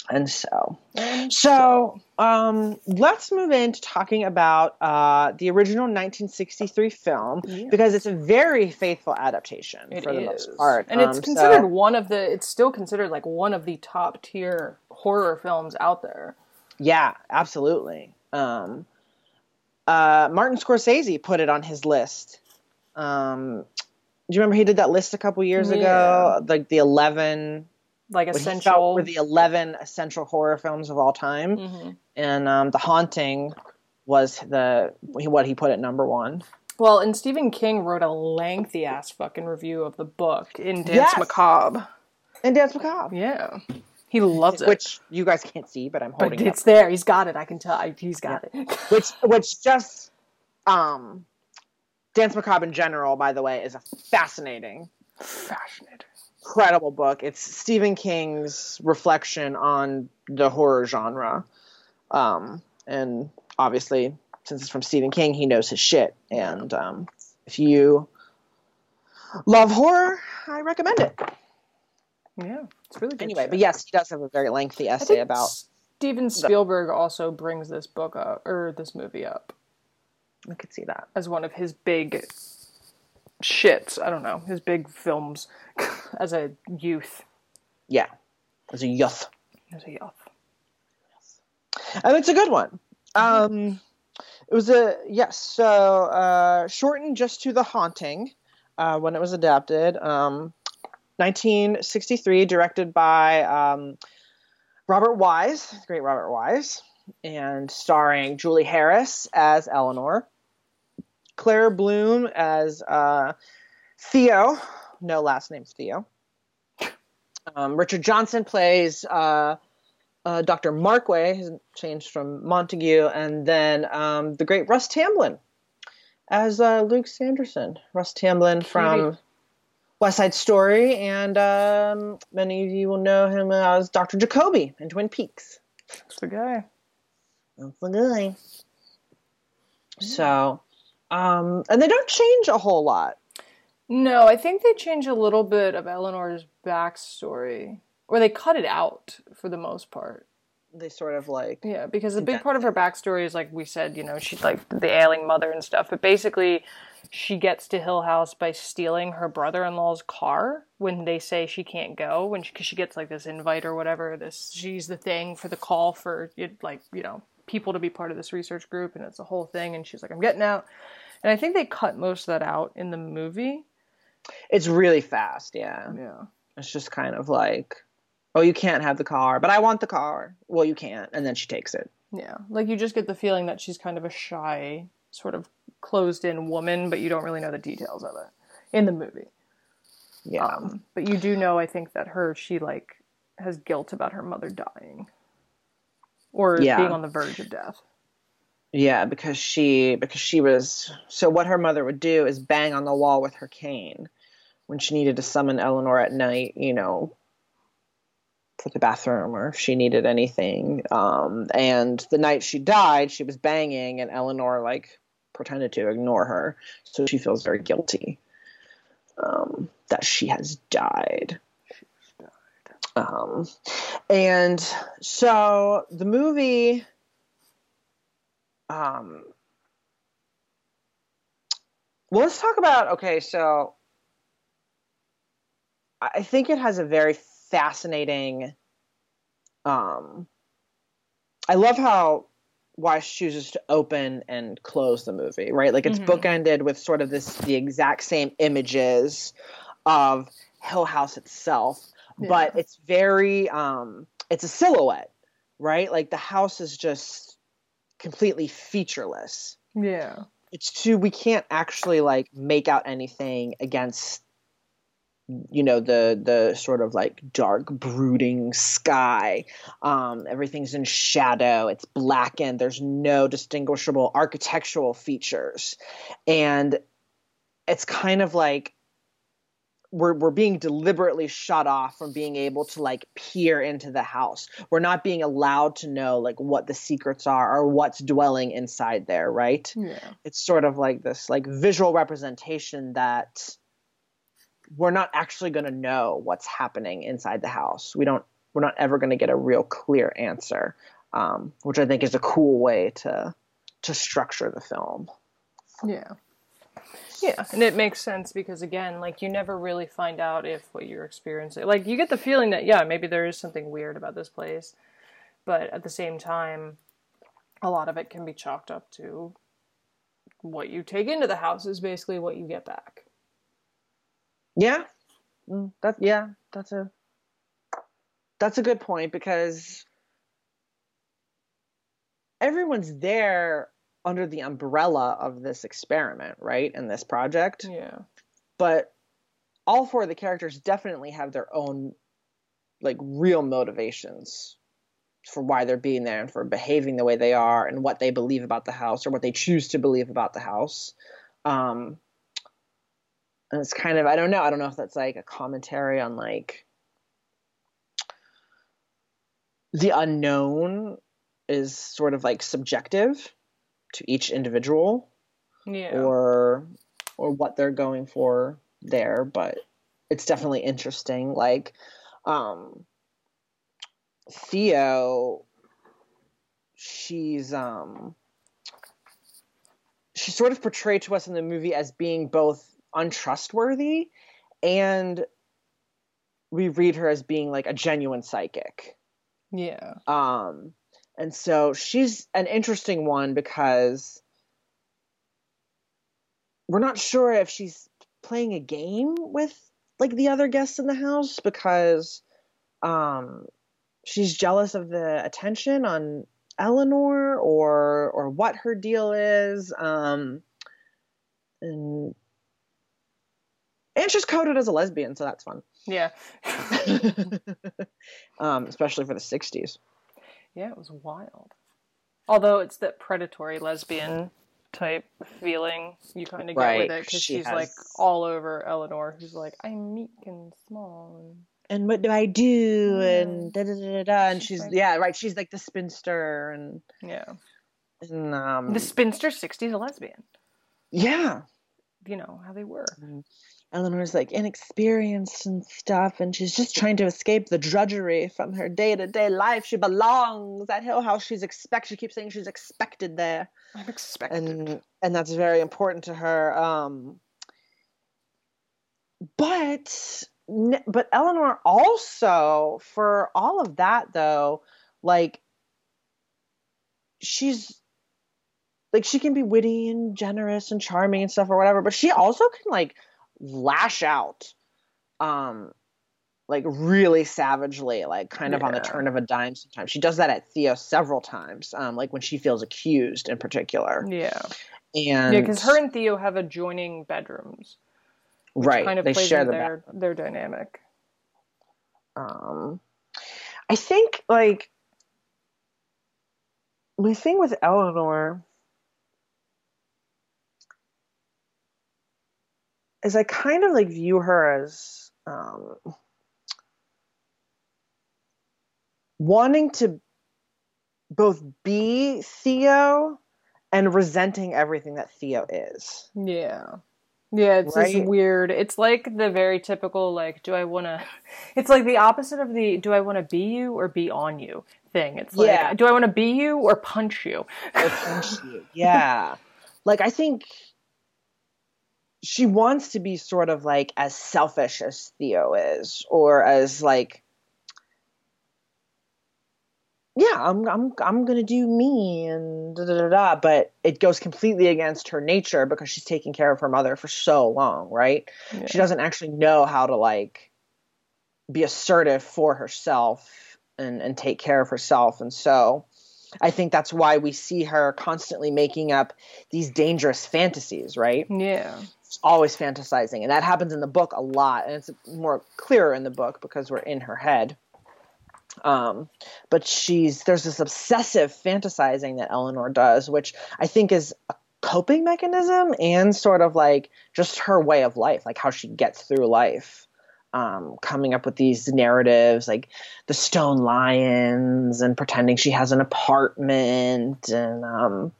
And so, And so um, let's move into talking about uh, the original 1963 film Yes. because it's a very faithful adaptation it for the most part, and it's Um, considered so- one of the. It's still considered like one of the top tier horror films out there. Yeah, absolutely. Um, uh, Martin Scorsese put it on his list. Um, do you remember he did that list a couple years ago? Like the eleven, Like what essential. were the eleven essential horror films of all time, Mhm. and um, The Haunting was the what he put at number one. Well, and Stephen King wrote a lengthy ass fucking review of the book in Danse Yes. Macabre. in Danse Macabre, Yeah, he loves it. which you guys can't see, but I'm holding it it's there. He's got it. I can tell. I- He's got it. which which just um Danse Macabre in general, by the way, is a fascinating, Fascinating. Incredible book. It's Stephen King's reflection on the horror genre. Um, and obviously, since it's from Stephen King, he knows his shit. And um, if you love horror, I recommend it. Yeah, it's really good. Anyway, shit. but yes, he does have a very lengthy essay about. Steven Spielberg also brings this book up or this movie up I could see that. as one of his big shits. I don't know his big films as a youth. Yeah, as a youth. As a youth. and it's a good one. Um, it was a yes. So uh, shortened just to the haunting uh, when it was adapted. Um, 1963, directed by um, Robert Wise, great Robert Wise, and starring Julie Harris as Eleanor, Claire Bloom as uh, Theo, no last name Theo. Um, Richard Johnson plays uh, uh, Dr. Markway has changed from Montague, and then um, the great Russ Tamblyn as uh, Luke Sanderson. Russ Tamblyn from West Side Story, and um, many of you will know him as Dr. Jacoby in Twin Peaks. That's the guy. That's the guy. So, um, and they don't change a whole lot. No, I think they change a little bit of Eleanor's backstory, or they cut it out for the most part. They sort of like Yeah, because a big part of her backstory is like we said, you know, she's like the ailing mother and stuff. But basically, she gets to Hill House by stealing her brother-in-law's car when they say she can't go. When because she, gets like this invite or whatever, this she's the thing for the call for like you know people to be part of this research group, and it's a whole thing. And she's like, I'm getting out. And I think they cut most of that out in the movie. It's really fast. Yeah. Yeah. It's just kind of like, oh, you can't have the car, but I want the car. Well, you can't, and then she takes it. Yeah, like you just get the feeling that she's kind of a shy, sort of closed in woman, but you don't really know the details of it in the movie. Yeah. Um, but you do know, I think, that her, she like has guilt about her mother dying or Yeah. being on the verge of death. Yeah, because she because she was so what her mother would do is bang on the wall with her cane when she needed to summon Eleanor at night, you know, for the bathroom or if she needed anything. Um, and the night she died, she was banging and Eleanor like pretended to ignore her, so she feels very guilty um, that she has died. Um, and so the movie um well let's talk about okay so i think it has a very fascinating um i love how Wise chooses to open and close the movie right like it's Mhm. bookended with sort of this the exact same images of hill house itself but it's very um it's a silhouette right? Like the house is just completely featureless. Yeah. It's too we can't actually like make out anything against you know the the sort of like dark brooding sky um everything's in shadow it's blackened there's no distinguishable architectural features and it's kind of like we're we're being deliberately shut off from being able to like peer into the house. We're not being allowed to know like what the secrets are or what's dwelling inside there, right? Yeah. It's sort of like this like visual representation that we're not actually going to know what's happening inside the house. We don't we're not ever going to get a real clear answer, um, which I think is a cool way to to structure the film. Yeah. Yeah, and it makes sense because again, like you never really find out if what you're experiencing, like you get the feeling that yeah, maybe there is something weird about this place, but at the same time, a lot of it can be chalked up to what you take into the house is basically what you get back. Yeah, mm, that yeah, that's a that's a good point because everyone's there under the umbrella of this experiment, right? And this project. Yeah. But all four of the characters definitely have their own like real motivations for why they're being there and for behaving the way they are and what they believe about the house or what they choose to believe about the house. Um, and it's kind of I don't know I don't know if that's like a commentary on like the unknown is sort of like subjective to each individual Yeah. or or what they're going for there but it's definitely interesting like um theo she's um she's sort of portrayed to us in the movie as being both untrustworthy and we read her as being like a genuine psychic yeah. um, and so she's an interesting one because we're not sure if she's playing a game with like the other guests in the house because um, she's jealous of the attention on Eleanor or or what her deal is. Um, and and she's coded as a lesbian, so that's fun. Yeah. um, especially for the '60s. Yeah, it was wild. Although it's that predatory lesbian type feeling you kind of get Right, with it because she she's like all over Eleanor, who's like, I'm meek and small. And... and what do I do? And da da da da da. And She's she's like- yeah, right. She's like the spinster, and Yeah. and um, The spinster 60s a lesbian. yeah. You know how they were. Eleanor's like inexperienced and stuff, and she's just trying to escape the drudgery from her day to day life. She belongs at Hill House. She's expect. She keeps saying she's expected there, I'm expecting. and and that's very important to her. Um, but but Eleanor also for all of that though, like she's like she can be witty and generous and charming and stuff or whatever, but she also can like lash out um like really savagely like kind of on the turn of a dime sometimes she does that at theo several times um like when she feels accused in particular Yeah. and Yeah, because her and Theo have adjoining bedrooms. right Kind of they plays share the their, their dynamic. um i think like my thing with eleanor is i kind of like view her as um wanting to both be theo and resenting everything that theo is Yeah. Yeah, it's Right? weird. It's like the very typical like, do I want to? It's like the opposite of the do I want to be you or be on you thing. It's like, Yeah. do I want to be you or punch you? or punch you. Yeah. Like I think she wants to be sort of like as selfish as Theo is, or as like yeah, I'm I'm I'm gonna do me and da da da da. But it goes completely against her nature because she's taking care of her mother for so long, right? She doesn't actually know how to like be assertive for herself and and take care of herself and so I think that's why we see her constantly making up these dangerous fantasies, right? Yeah. Always fantasizing. And that happens in the book a lot. And it's more clearer in the book because we're in her head. Um, but she's there's this obsessive fantasizing that Eleanor does, which I think is a coping mechanism and sort of like just her way of life, like how she gets through life um, coming up with these narratives like the stone lions and pretending she has an apartment and um,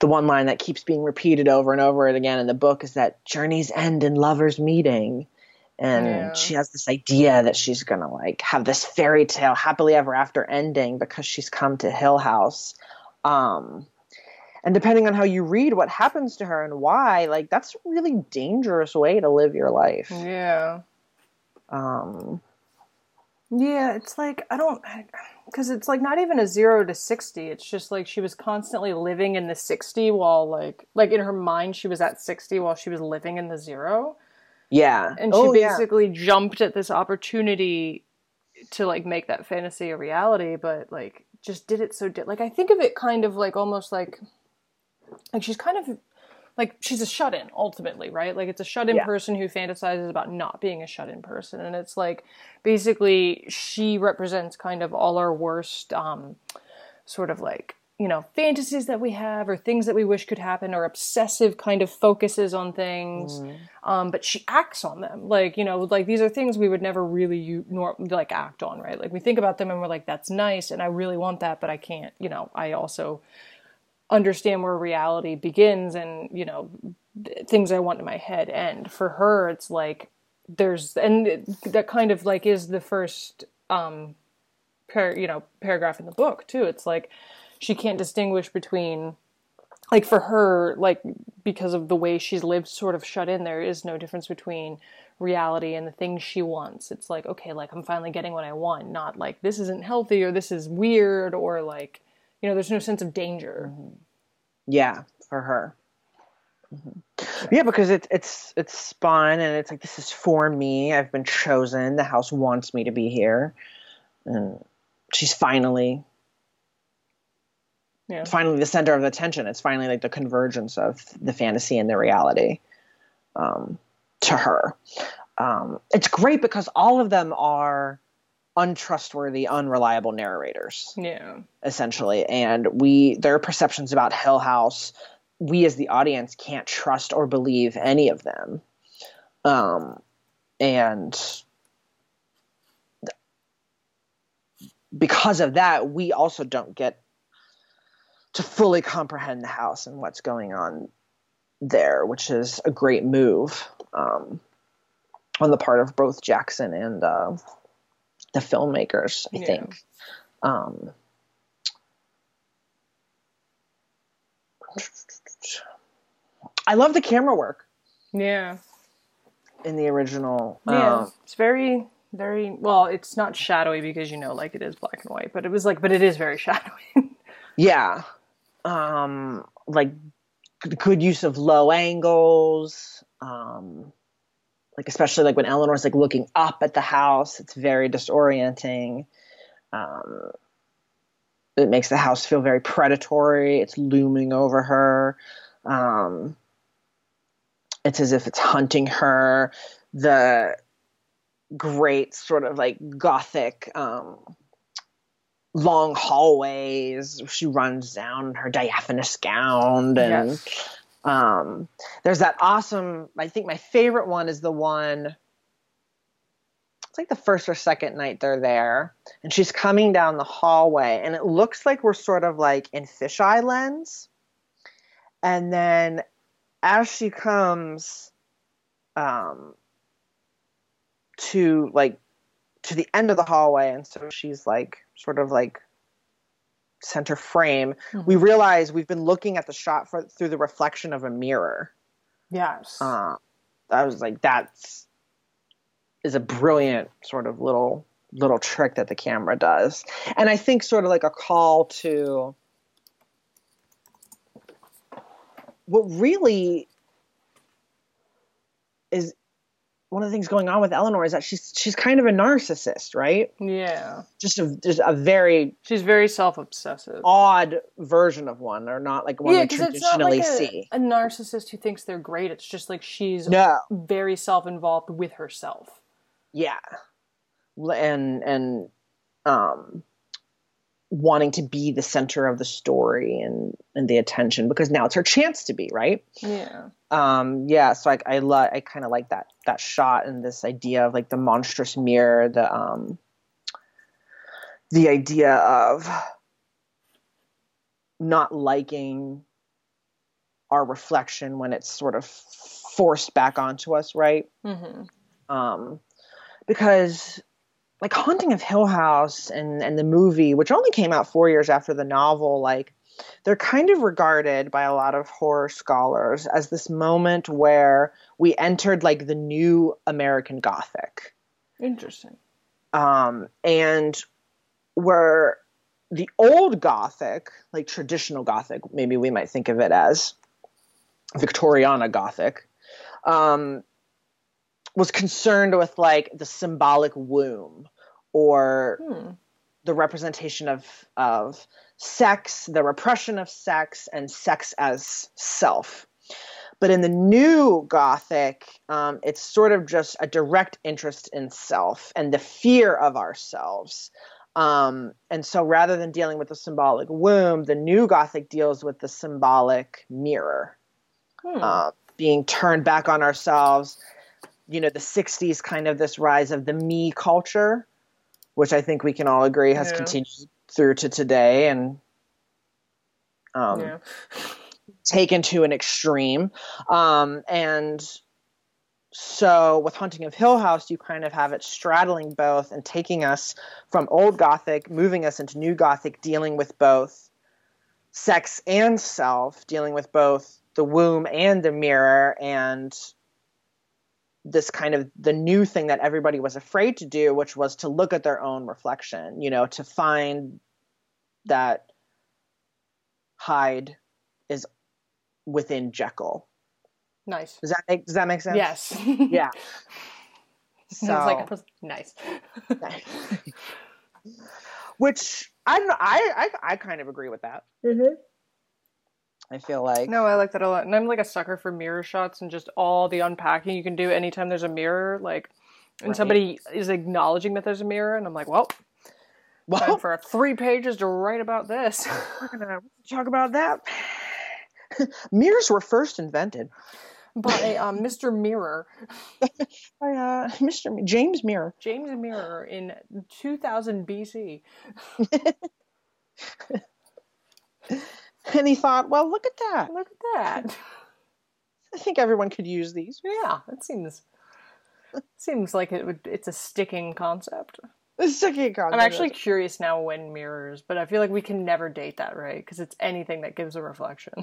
the one line that keeps being repeated over and over again in the book is that journeys end in lovers meeting. And yeah. she has this idea that she's gonna like have this fairy tale happily ever after ending because she's come to hill house. Um, and depending on how you read what happens to her and why like that's a really dangerous way to live your life. Yeah. Um, yeah, it's like I don't because it's like not even a zero to sixty. It's just like she was constantly living in the sixty while like like in her mind she was at sixty while she was living in the zero. Yeah, and she oh, basically yeah. jumped at this opportunity to like make that fantasy a reality, but like just did it so di- like I think of it kind of like almost like like she's kind of like she's a shut in ultimately, right? Like it's a shut in yeah. person who fantasizes about not being a shut in person. And it's like basically she represents kind of all our worst um, sort of like you know fantasies that we have or things that we wish could happen or obsessive kind of focuses on things mm. um, but she acts on them like you know like these are things we would never really you nor like act on right like we think about them and we're like that's nice and i really want that but i can't you know i also understand where reality begins and you know things i want in my head end. For her it's like there's and that kind of like is the first um par, you know paragraph in the book too. It's like she can't distinguish between like for her like because of the way she's lived sort of shut in there is no difference between reality and the things she wants. It's like okay like i'm finally getting what i want not like this isn't healthy or this is weird or like you know there's no sense of danger. Mm-hmm. yeah for her. Mm-hmm. yeah because it's it's it's fun and it's like this is for me. I've been chosen. The house wants me to be here. And she's finally yeah. finally the center of attention it's finally like the convergence of the fantasy and the reality um, to her. Um, it's great because all of them are untrustworthy, unreliable narrators. Yeah. Essentially. And we their perceptions about Hill House, we as the audience can't trust or believe any of them. Um and because of that, we also don't get to fully comprehend the house and what's going on there, which is a great move um, on the part of both Jackson and uh, the filmmakers, I yeah. think. Um, I love the camera work. Yeah. In the original. Yeah. Um, it's very, very, well, it's not shadowy because, you know, like it is black and white, but it was like, but it is very shadowy. yeah. Um, like good use of low angles. Um, like especially like when Eleanor's like looking up at the house, it's very disorienting. Um, it makes the house feel very predatory. It's looming over her. Um, it's as if it's hunting her. The great sort of like gothic um, long hallways. She runs down her diaphanous gown and yes. Um, there's that awesome. I think my favorite one is the one. It's like the first or second night they're there, and she's coming down the hallway, and it looks like we're sort of like in fisheye lens. And then, as she comes, um, to like to the end of the hallway, and so she's like sort of like center frame, mm-hmm. we realize we've been looking at the shot for, through the reflection of a mirror. Yes. Uh, I was like, that's is a brilliant sort of little little trick that the camera does, and I think sort of like a call to what really is one of the things going on with Eleanor is that she's she's kind of a narcissist, right? Yeah. Just a just a very She's very self obsessive. odd version of one, or not like one Yeah, we because it's not traditionally like a, see. a narcissist who thinks they're great. It's just like she's No, very self involved with herself. yeah, and and um, wanting to be the center of the story and and the attention because now it's her chance to be right. Yeah. um yeah so like i love i kind of like that that shot and this idea of like the monstrous mirror the um the idea of not liking our reflection when it's sort of forced back onto us right hmm um because like haunting of hill house and and the movie which only came out four years after the novel like they're kind of regarded by a lot of horror scholars as this moment where we entered like the new american gothic Interesting. um, and where the old Gothic, like traditional Gothic, maybe we might think of it as Victoriana Gothic, um, was concerned with like the symbolic womb or Hmm. the representation of of sex, the repression of sex, and sex as self. But in the new Gothic, um, it's sort of just a direct interest in self and the fear of ourselves. Um, and so rather than dealing with the symbolic womb, the new Gothic deals with the symbolic mirror Hmm. uh, being turned back on ourselves. You know, the 60s kind of this rise of the me culture, which I think we can all agree has Yeah. continued through to today and um, yeah. taken to an extreme. Um, and so with Haunting of Hill House, you kind of have it straddling both and taking us from old Gothic, moving us into new Gothic, dealing with both sex and self, dealing with both the womb and the mirror, and this kind of the new thing that everybody was afraid to do, which was to look at their own reflection, you know, to find that Hyde is within Jekyll. Nice. Does that make does that make sense? Yes. Yeah. So, I like, I was, nice. which I don't know. I, I I kind of agree with that. Mm-hmm. I feel like No, I like that a lot. And I'm like a sucker for mirror shots and just all the unpacking you can do anytime there's a mirror. Like, and Right. somebody is acknowledging that there's a mirror, and I'm like, well, time well, for three pages to write about this. we're gonna talk about that. Mirrors were first invented by um, Mr. Mirror, by uh, Mr. M- James Mirror. James Mirror in 2000 BC. And he thought, well, look at that. Look at that. I think everyone could use these. Yeah, it seems seems like it would. It's a sticking concept. This a key concept. I'm actually curious now when mirrors, but I feel like we can never date that, right? Because it's anything that gives a reflection.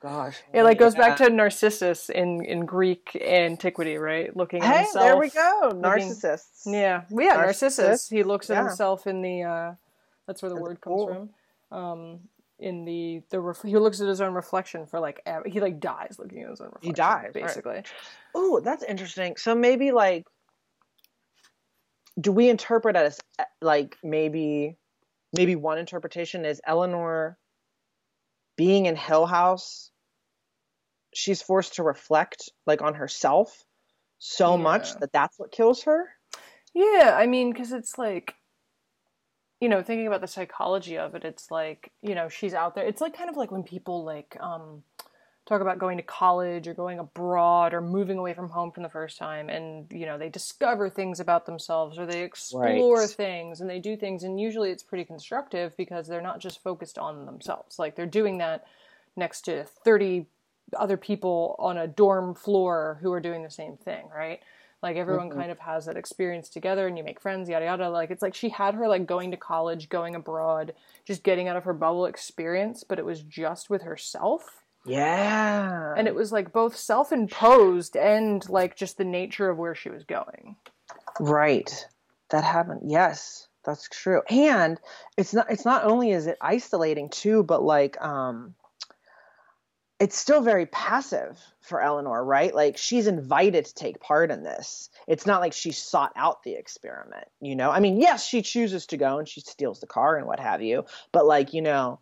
gosh. It like goes back to Narcissus in in Greek antiquity, right? Looking at Hey, himself. there we go. Narcissists. Yeah, well, yeah, Narcissus. Narcissus. He looks at Yeah. himself in the. uh That's where the At the word comes pool. from. Um, in the the ref- he looks at his own reflection for like he like dies looking at his own reflection. He dies, right. basically. Oh, that's interesting. So maybe like, do we interpret as uh, like maybe, maybe one interpretation is Eleanor being in Hill House. She's forced to reflect like on herself so much that that's what kills her. Yeah, I mean, because it's like, you know, thinking about the psychology of it, it's like, you know, she's out there. It's like kind of like when people like um, talk about going to college or going abroad or moving away from home from the first time, and you know, they discover things about themselves or they explore Right. things and they do things, and usually it's pretty constructive because they're not just focused on themselves. Like they're doing that next to thirty other people on a dorm floor who are doing the same thing, right? Like everyone Mhm. kind of has that experience together and you make friends, yada yada. Like it's like she had her like going to college, going abroad, just getting out of her bubble experience, but it was just with herself. Yeah. And it was like both self imposed and like just the nature of where she was going. Right. That happened. Yes, that's true. And it's not it's not only is it isolating too, but like um it's still very passive for Eleanor, right? Like she's invited to take part in this. It's not like she sought out the experiment, you know? I mean, yes, she chooses to go and she steals the car and what have you, but like, you know,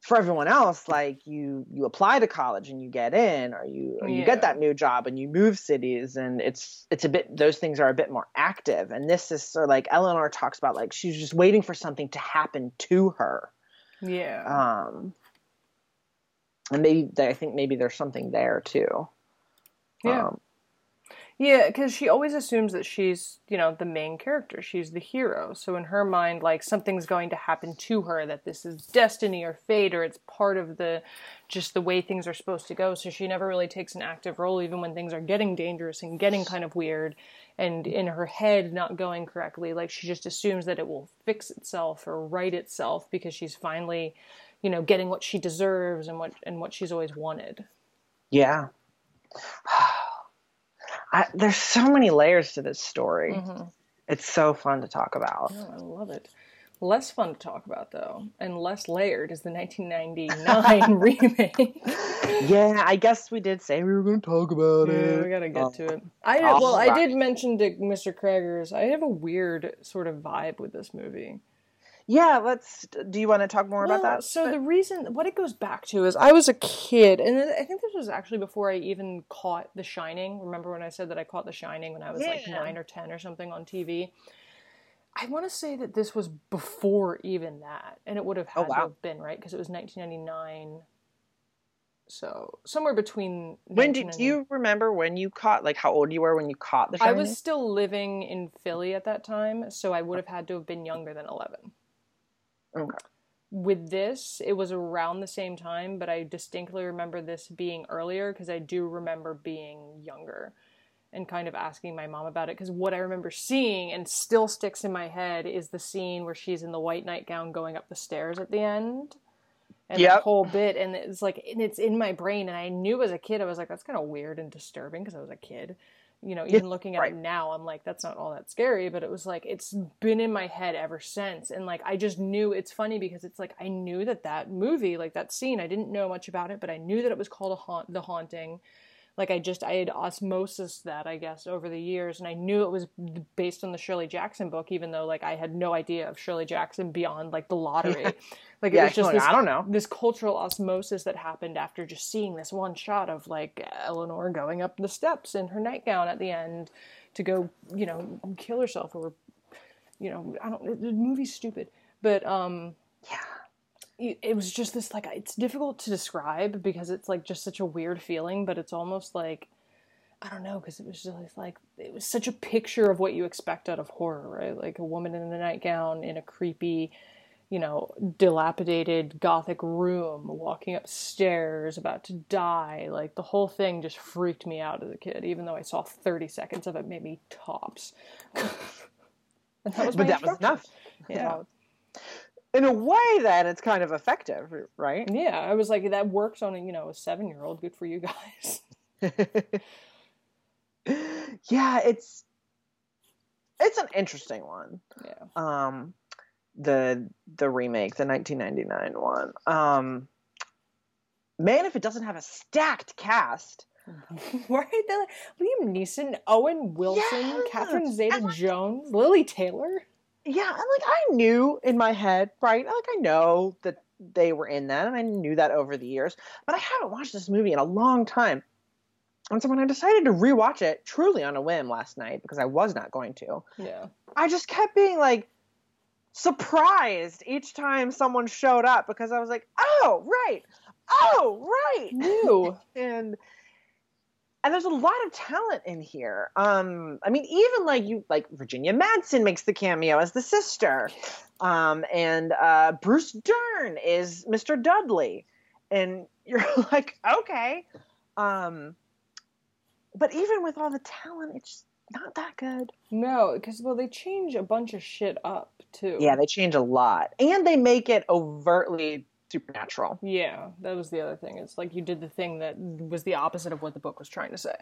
for everyone else, like you you apply to college and you get in or you or you Yeah. get that new job and you move cities and it's it's a bit those things are a bit more active. And this is sort of like Eleanor talks about like she's just waiting for something to happen to her. Yeah. Um and maybe I think maybe there's something there too. Yeah. Um, Yeah, because she always assumes that she's, you know, the main character. She's the hero. So in her mind, like something's going to happen to her, that this is destiny or fate, or it's part of the just the way things are supposed to go. So she never really takes an active role, even when things are getting dangerous and getting kind of weird, and in her head not going correctly. Like she just assumes that it will fix itself or right itself because she's finally, you know, getting what she deserves and what and what she's always wanted. yeah. I, there's so many layers to this story. Mm-hmm. It's so fun to talk about. Oh, I love it. Less fun to talk about though, and less layered is the 1999 remake. Yeah, I guess we did say we were going to talk about Yeah, it. we gotta get Um, to it. I all well, I did mention to Mr. Krager's. I have a weird sort of vibe with this movie. Yeah, let's. Do you want to talk more about that? So the reason, what it goes back to is, I was a kid, and I think this was actually before I even caught The Shining. Remember when I said that I caught The Shining when I was like nine or ten or something on TV? I want to say that this was before even that, and it would have oh, had Oh, wow. to have been right because it was 1999. So somewhere between. when did 1990 you remember when you caught? Like how old you were when you caught the? Shining? I was still living in Philly at that time, so I would oh. have had to have been younger than 11. Okay. With this, it was around the same time, but I distinctly remember this being earlier because I do remember being younger and kind of asking my mom about it because what I remember seeing and still sticks in my head is the scene where she's in the white nightgown going up the stairs at the end. And Yep. that whole bit, and it's like, and it's in my brain. And I knew as a kid, I was like, that's kind of weird and disturbing because I was a kid. You know, even looking at right. it now, I'm like, that's not all that scary. But it was like, it's been in my head ever since. And like, I just knew it's funny because it's like, I knew that that movie, like that scene, I didn't know much about it, but I knew that it was called a haunt, The Haunting like I just I had osmosis that I guess over the years, and I knew it was based on the Shirley Jackson book, even though like I had no idea of Shirley Jackson beyond like the lottery. Like it Yeah, was just like, this, I don't know. this cultural osmosis that happened after just seeing this one shot of like Eleanor going up the steps in her nightgown at the end to go, you know, kill herself or, you know, I don't. The movie's stupid, but um Yeah. It it was just this like it's difficult to describe because it's like just such a weird feeling but it's almost like i don't know because it was just like it was such a picture of what you expect out of horror right? Like a woman in a nightgown in a creepy you know dilapidated gothic room walking upstairs about to die. Like the whole thing just freaked me out as a kid even though i saw 30 seconds of it maybe tops. And that was But that was enough. yeah In a way, that it's kind of effective, right? Yeah, I was like, that works on a you know a seven year old. Good for you guys. yeah, it's it's an interesting one. Yeah, Um, the the remake, the 1999 one. Um, man, if it doesn't have a stacked cast. right. They're like, Liam Neeson, Owen Wilson. Catherine Zeta-Jones, Lili Taylor. Yeah, and like I knew in my head, right? Like I know that they were in that, and I knew that over the years. But I haven't watched this movie in a long time. And so when I decided to rewatch it, truly on a whim last night, because I was not going to, Yeah, I just kept being like surprised each time someone showed up because I was like, oh right, oh right, new. and and there's a lot of talent in here. Um, I mean, even like you, like Virginia Madsen makes the cameo as the sister, um, and uh, Bruce Dern is Mr. Dudley, and you're like, okay, um, but even with all the talent, it's not that good. no, because well, they change a bunch of shit up too. Yeah, they change a lot, and they make it overtly supernatural. yeah, that was the other thing. It's like you did the thing that was the opposite of what the book was trying to say.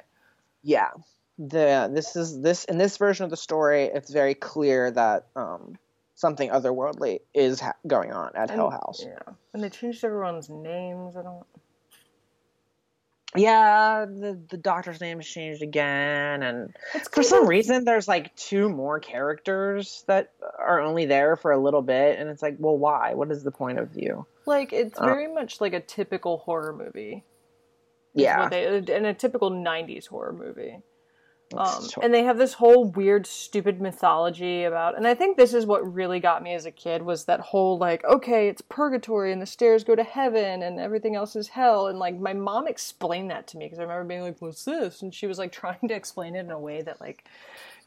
Yeah, the this is this in this version of the story, it's very clear that um, something otherworldly is ha- going on at Hill House. Yeah, and they changed everyone's names. I don't. Yeah, the the doctor's name has changed again, and for some reason there's like two more characters that are only there for a little bit, and it's like, well, why? What is the point of you? like it's Uh, very much like a typical horror movie. Yeah, they, in a typical '90s horror movie. Um, and they have this whole weird, stupid mythology about, and I think this is what really got me as a kid was that whole like, okay, it's purgatory and the stairs go to heaven and everything else is hell, and like my mom explained that to me because I remember being like, what's this? And she was like trying to explain it in a way that like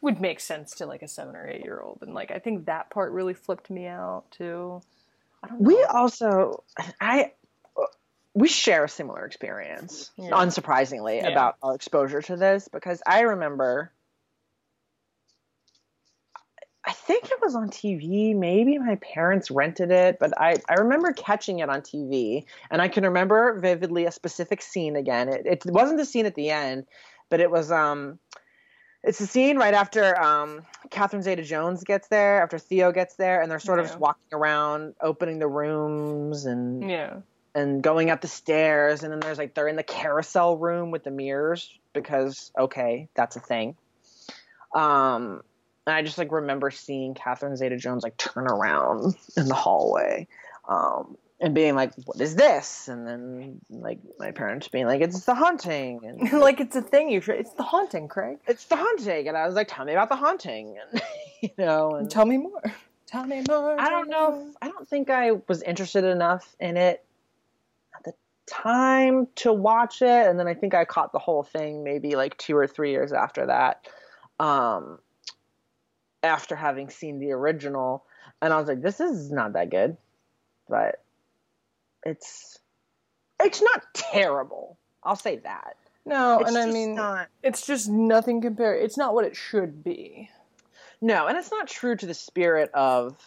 would make sense to like a seven or eight year old, and like I think that part really flipped me out too. I don't know. we also I we share a similar experience, Yeah. unsurprisingly, Yeah. about our exposure to this because I remember. I think it was on TV. Maybe my parents rented it, but I, I remember catching it on TV, and I can remember vividly a specific scene again. It, it wasn't the scene at the end, but it was um, it's the scene right after um, Catherine Zeta-Jones gets there, after Theo gets there, and they're sort of Yeah. just walking around, opening the rooms and yeah. And going up the stairs, and then there's like they're in the carousel room with the mirrors because okay, that's a thing. Um, and I just like remember seeing Catherine Zeta-Jones like turn around in the hallway, um, and being like, "What is this?" And then like my parents being like, "It's the haunting," and like it's a thing you should. It's the haunting, Craig. it's the haunting, and I was like, "Tell me about the haunting," and you know, and Tell me more. Tell me more. I don't know. If, I don't think I was interested enough in it time to watch it, and then I think I caught the whole thing maybe like two or three years after that. Um, after having seen the original, and I was like, "This is not that good," but it's it's not terrible. I'll say that. No, It's and I mean, not. it's just nothing compared. It's not what it should be. No, and it's not true to the spirit of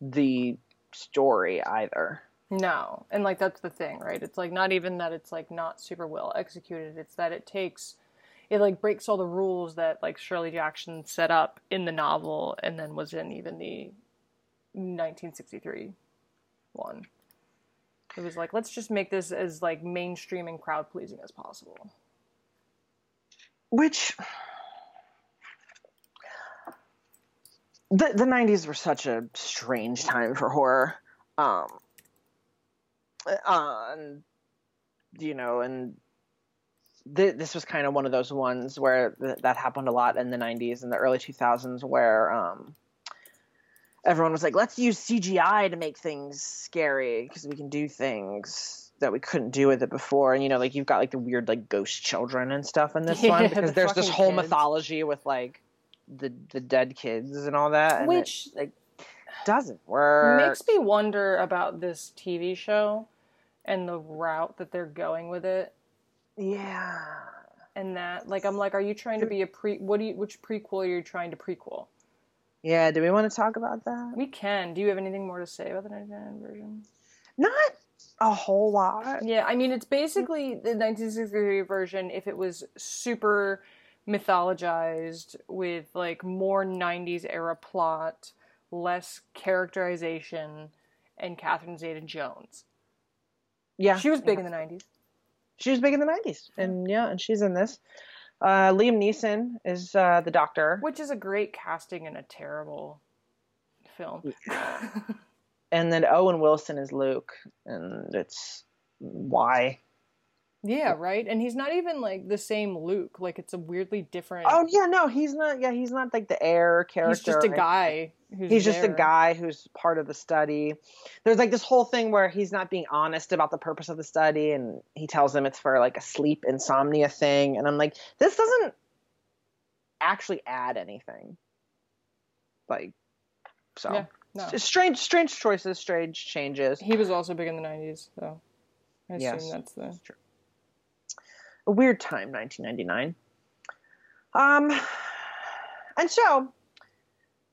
the story either. No, and like that's the thing, right? It's like not even that it's like not super well executed. It's that it takes, it like breaks all the rules that like Shirley Jackson set up in the novel, and then was in even the 1963 one. It was like let's just make this as like mainstream and crowd pleasing as possible. which the the 90s were such a strange time for horror um uh, and you know and th- this was kind of one of those ones where th- that happened a lot in the 90s and the early 2000s where um everyone was like let's use CGI to make things scary because we can do things that we couldn't do with it before and you know like you've got like the weird like ghost children and stuff in this Yeah, one the because there's this whole kids. mythology with like the the dead kids and all that and Which it, like doesn't work. makes me wonder about this TV show and the route that they're going with it. yeah. And that like i'm like are you trying to be a pre what do you which prequel are you trying to prequel? Yeah do we want to talk about that? We can. Do you have anything more to say about the 99 version? Not a whole lot. Yeah i mean it's basically the 1963 version if it was super mythologized with like more 90s era plot less characterization and catherine zeta jones yeah. She was big yeah. in the 90s she was big in the 90s and yeah and she's in this. Uh, liam neeson is uh, the doctor. Which is a great casting in a terrible film. And then owen wilson is luke. And it's why Yeah, right. And he's not even like the same Luke. Like it's a weirdly different. oh yeah no he's not yeah he's not like the heir character he's just a guy. Who's he's just a guy who's part of the study. There's like this whole thing where he's not being honest about the purpose of the study, and he tells them it's for like a sleep insomnia thing. And I'm like, this doesn't actually add anything. Like, so Yeah, no. Strange, strange choices, strange changes. He was also big in the '90s, so I assume Yes. that's the. A weird time, 1999. Um, and so,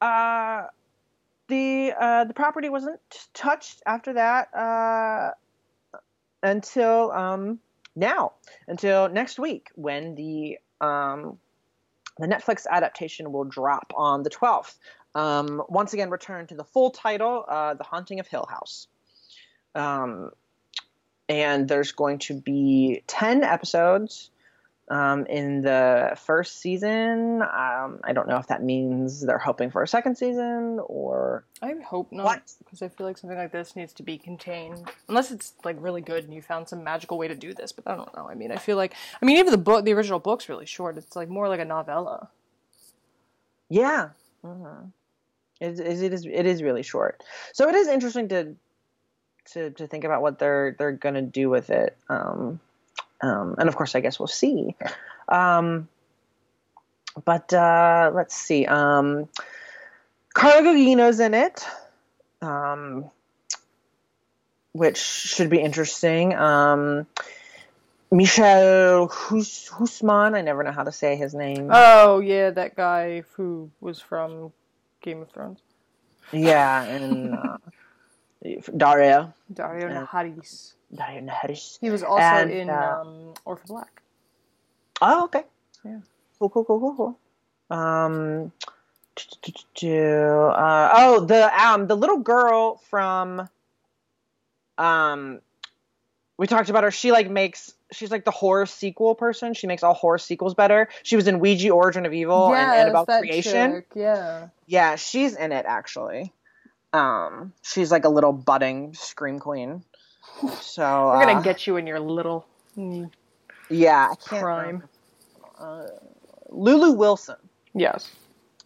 uh, the uh, the property wasn't touched after that uh, until um, now, until next week when the um, the Netflix adaptation will drop on the 12th. Um, once again, return to the full title, uh, The Haunting of Hill House. And there's going to be 10 episodes um, in the first season. Um, I don't know if that means they're hoping for a second season or. I hope not, because I feel like something like this needs to be contained, unless it's like really good and you found some magical way to do this. But I don't know. I mean, I feel like, I mean, even the book, the original book's really short. It's like more like a novella. Yeah. Mhm. It, it, it is it is really short. So it is interesting to to to think about what they're they're gonna do with it. Um, um, and of course, I guess we'll see. Um, but uh, let's see. Um, Carla Gugino's in it, um, which should be interesting. Um, Michel Hus- Husman, I never know how to say his name. Oh yeah, that guy who was from Game of Thrones, Yeah, and uh, Daria. Daario Yeah. Naharis. Daria Naharis. He was also And, in uh, um, Orphan Black. Oh, okay. Yeah. Cool, cool, cool, cool, cool. Um, uh, oh, the um, the little girl from um, we talked about her. She like makes she's like the horror sequel person. She makes all horror sequels better. She was in Ouija: Origin of Evil and Annabelle Creation. chick, Yeah. Yeah, she's in it actually. Um, she's like a little budding scream queen. So We're gonna uh, get you in your little mm, yeah, I can't crime. uh, Lulu Wilson. Yes.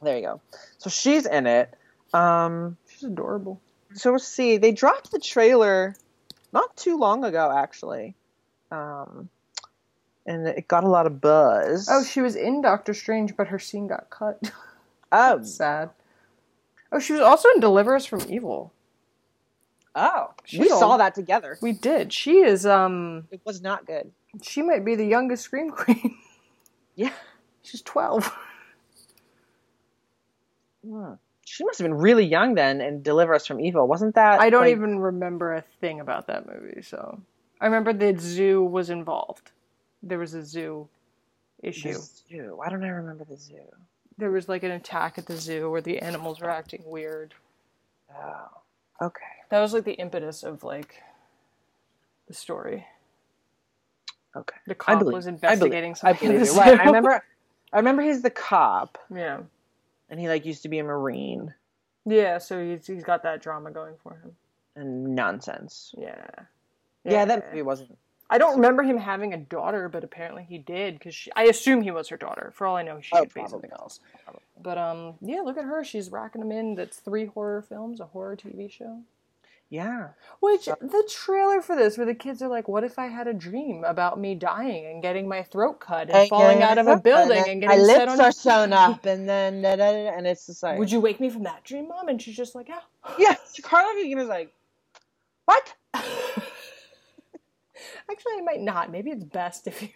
There you go. So she's in it. Um, She's adorable. so we'll see. They dropped the trailer not too long ago, actually, um, and it got a lot of buzz. Oh, she was in Doctor Strange, but her scene got cut. oh, Sad. Oh, she was also in Deliver Us from Evil. oh, we saw that together. We did. She is um It was not good. she might be the youngest Scream Queen. Yeah. She's twelve. Hmm. She must have been really young then and Deliver Us from Evil. Wasn't that? I don't like- even remember a thing about that movie, so I remember the zoo was involved. There was a zoo The issue. zoo. Why don't I remember the zoo? There was like an attack at the zoo where the animals were acting weird. Oh, okay. That was like the impetus of like the story. Okay. The cop believe. was I believe. investigating I something. believe. Right. I remember. I remember he's the cop, Yeah. and he like used to be a marine Yeah, so he's, he's got that drama going for him. and nonsense. Yeah. Yeah, that movie wasn't. I don't remember him having a daughter, but apparently he did because I assume he was her daughter. For all I know, she Oh, could be probably. something else. But um, yeah, look at her. She's racking them in. That's three horror films, a horror TV show. Yeah. Which the trailer for this, where the kids are like, "What if I had a dream about me dying and getting my throat cut and falling out of a building and my getting set lips on?" are sewn up, and then da, da, da, and it's just like, Would you wake me from that dream, mom? And she's just like, "Yeah." Yeah, Carla Gugino's like, what? Actually, I might not. Maybe it's best if you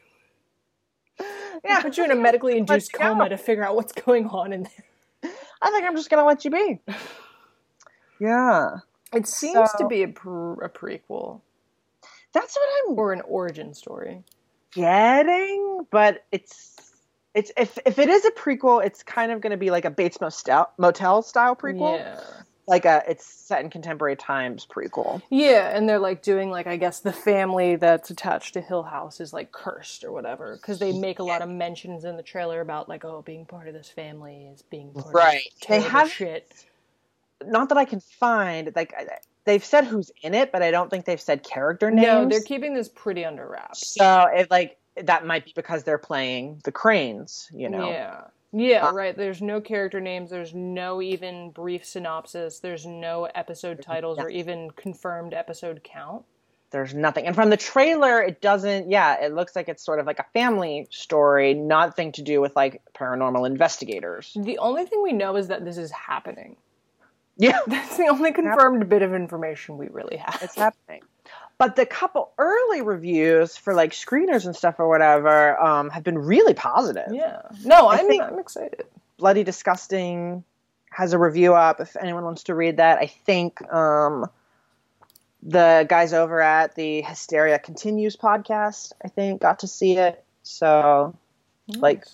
Yeah, put you in a medically induced you go. coma to figure out what's going on in there. I think I'm just gonna let you be. Yeah, It seems to be a, pre- a prequel that's what I'm or an origin story. getting, but it's it's if if it is a prequel, it's kind of gonna be like a Bates Motel Motel style prequel, Yeah. Like a it's set in contemporary times prequel. Yeah, and they're like doing like I guess the family that's attached to Hill House is like cursed or whatever because they make a lot of mentions in the trailer about like oh being part of this family is being part Right. of They haven't- shit. Not that I can find like they've said who's in it, but I don't think they've said character names. No, they're keeping this pretty under wraps. So it like that might be because they're playing the Cranes, you know. Yeah. Yeah, Uh, right. There's no character names. There's no even brief synopsis. There's no episode titles or even confirmed episode count. There's nothing. And from the trailer, it doesn't. Yeah, it looks like it's sort of like a family story, nothing to do with like paranormal investigators. The only thing we know is that this is happening. Yeah, That's the only confirmed bit of information we really have. it's happening. But the couple early reviews for like screeners and stuff or whatever um, have been really positive. Yeah. No, I I'm I'm excited. Bloody Disgusting has a review up if anyone wants to read that. I think um, the guys over at the Hysteria Continues podcast, I think, got to see it. So Like-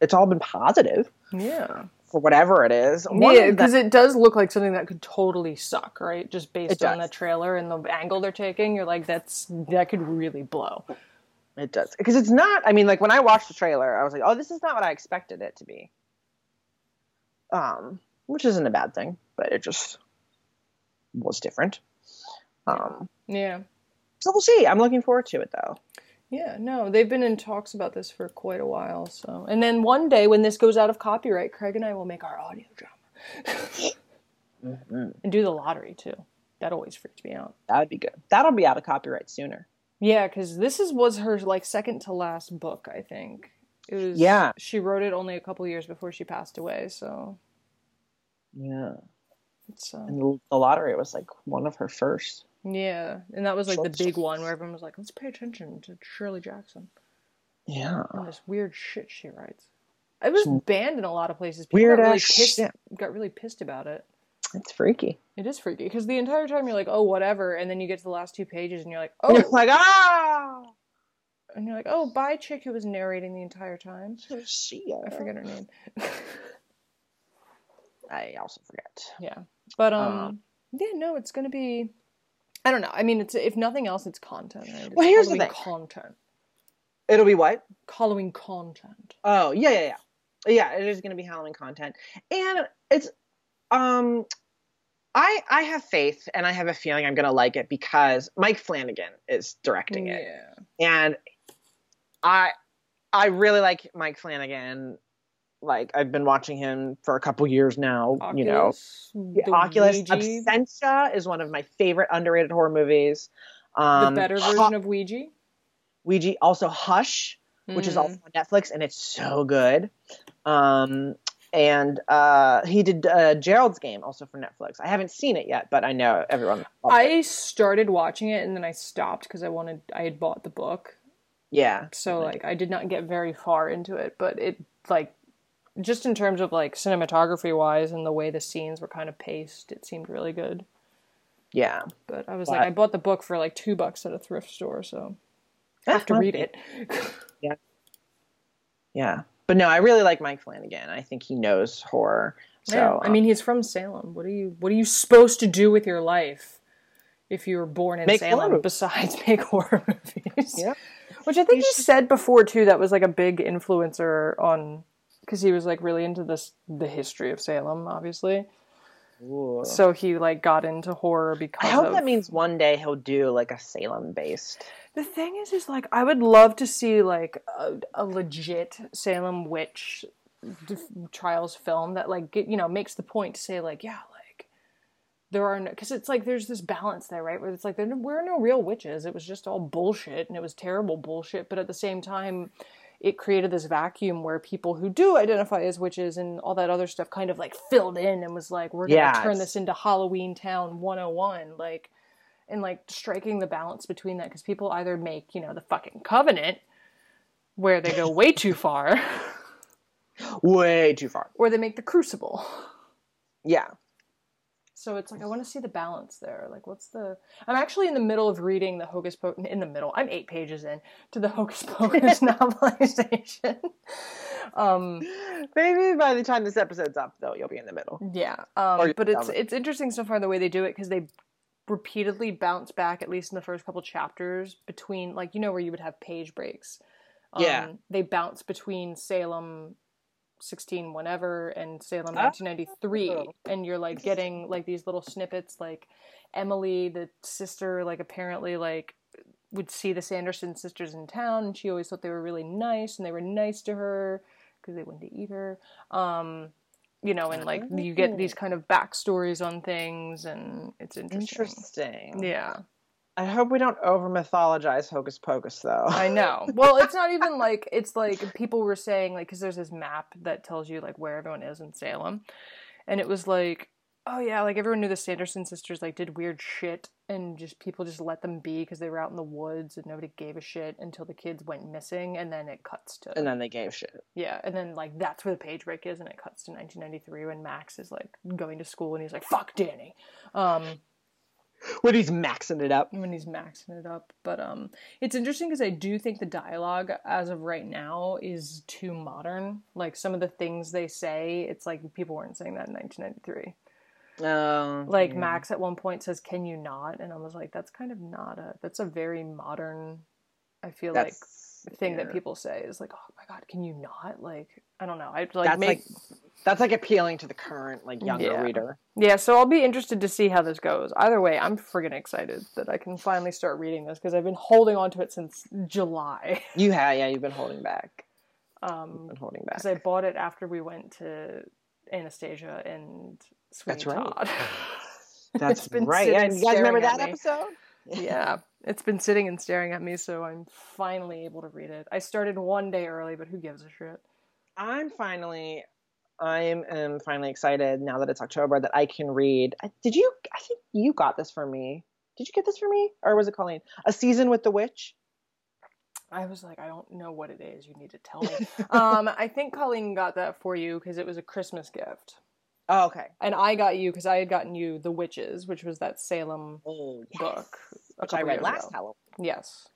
it's all been positive. yeah. For whatever it is. Yeah, because it does look like something that could totally suck, right? Just based on the trailer and the angle they're taking, you're like, that's that could really blow. It does because it's not. I mean, like when I watched the trailer, I was like, "Oh, this is not what I expected it to be." Um, which isn't a bad thing, but it just was different. Um, Yeah. so we'll see. I'm looking forward to it though. Yeah, no, they've been in talks about this for quite a while. So, and then one day when this goes out of copyright, Craig and I will make our audio drama and do the lottery too. That always freaked me out. That would be good. That'll be out of copyright sooner. Yeah, because this is was her like second to last book, I think. It was. Yeah. She wrote it only a couple years before she passed away, so Yeah, it's. Uh, and the, the lottery was like one of her first. Yeah, and that was like the big one where everyone was like, "Let's pay attention to Shirley Jackson Yeah, and this weird shit she writes." It was Some banned in a lot of places. People weird got really ass pissed. shit. Got really pissed about it. it's freaky. It is freaky because the entire time you're like, oh, whatever, and then you get to the last two pages and you're like, oh, You're like ah. and you're like, oh, by chick who was narrating the entire time. Ya. I forget her name. I also forget. yeah, but um, Um, yeah, no, it's gonna be. I don't know. I mean, it's if nothing else, it's content. Right? It's Well, here's the thing. content. It'll be what? Halloween content. Oh yeah, yeah, yeah. Yeah, it is going to be Halloween content, and it's um, I I have faith, and I have a feeling I'm going to like it because Mike Flanagan is directing it, Yeah. and I I really like Mike Flanagan. Like I've been watching him for a couple years now. You know, Oculus, The the Oculus Ouija, Absentia is one of my favorite underrated horror movies. the Um, better Hu- version of Ouija. Ouija, also Hush, which is Mm. also on Netflix, and it's so good. Um, and uh, he did uh, Gerald's Game also for Netflix. I haven't seen it yet, but I know everyone. I started watching it and then I stopped because I wanted. I had bought the book, yeah, so like I did not get very far into it, but it like just in terms of like cinematography wise and the way the scenes were kind of paced, it seemed really good. yeah. But I was But- like, I bought the book for like two bucks at a thrift store, so I have to read it. Yeah, Yeah. but no, I really like Mike Flanagan. I think he knows horror. So Yeah, I um, mean, he's from Salem. What are you? What are you supposed to do with your life if you were born in Make Salem movies. besides make horror movies? Yeah. Which I think You he should- said before too. That was like a big influencer on because he was like really into this the history of Salem, obviously. ooh. So he like got into horror because I hope of that means one day he'll do like a Salem based. The thing is, is like I would love to see like a, a legit Salem witch d- trials film that like get, you know makes the point to say like yeah like there are no because it's like there's this balance there right where it's like there were no real witches it was just all bullshit and it was terrible bullshit but at the same time it created this vacuum where people who do identify as witches and all that other stuff kind of like filled in and was like we're gonna Yeah, turn this into Halloween Town 101 like and like striking the balance between that because people either make you know the fucking covenant where they go way too far Way too far. or they make the crucible Yeah. So it's like i want to see the balance there like what's the i'm actually in the middle of reading the hocus pocus in the middle i'm eight pages in to the hocus pocus novelization um Maybe by the time this episode's up, though, you'll be in the middle. Yeah, um, but it's it's interesting so far the way they do it because they repeatedly bounce back at least in the first couple chapters between like you know where you would have page breaks. Um, Yeah. they bounce between Salem. 16 whenever and Salem Ah. 1993 and you're like getting like these little snippets like Emily the sister like apparently like would see the Sanderson sisters in town and she always thought they were really nice and they were nice to her because they wanted to eat her um you know and like you get these kind of backstories on things and it's interesting, Interesting. yeah I hope we don't over mythologize Hocus Pocus, though. i know. Well it's not even like it's like people were saying like because there's this map that tells you like where everyone is in salem. And it was like oh yeah like everyone knew the sanderson sisters like did weird shit. And just people just let them be because they were out in the woods and nobody gave a shit until the kids went missing. And then it cuts to and then they gave shit. Yeah, and then like that's where the page break is, and it cuts to 1993 when Max is like going to school and he's like, "Fuck Danny," um, when he's maxing it up. when he's maxing it up. But um, it's interesting because I do think the dialogue as of right now is too modern. Like some of the things they say, it's like people weren't saying that in 1993. Um, Like Max at one point says, "Can you not?" And I was like, "That's kind of not a. That's a very modern. I feel like that's thing yeah. that people say is like, "Oh my god, can you not?" Like I don't know. I like that's make like that's like appealing to the current like younger Yeah. reader. Yeah, so I'll be interested to see how this goes. Either way, I'm friggin' excited that I can finally start reading this because I've been holding on to it since July. You have yeah, you've been holding back. Um, Been holding back. because I bought it after we went to Anastasia and Sweeney That's right. Todd. That's been right. Yeah, you guys remember that me. episode? yeah, it's been sitting and staring at me, so I'm finally able to read it. I started one day early, but who gives a shit? I'm finally I am finally excited now that it's October that I can read. Did you I think you got this for me. Did you get this for me? Or was it Colleen? A season with the witch? I was like, I don't know what it is. You need to tell me. um, I think Colleen got that for you because it was a Christmas gift. Oh, okay. And I got you because I had gotten you The Witches, which was that Salem Oh, yes. book. Which I read last ago. Halloween Yes.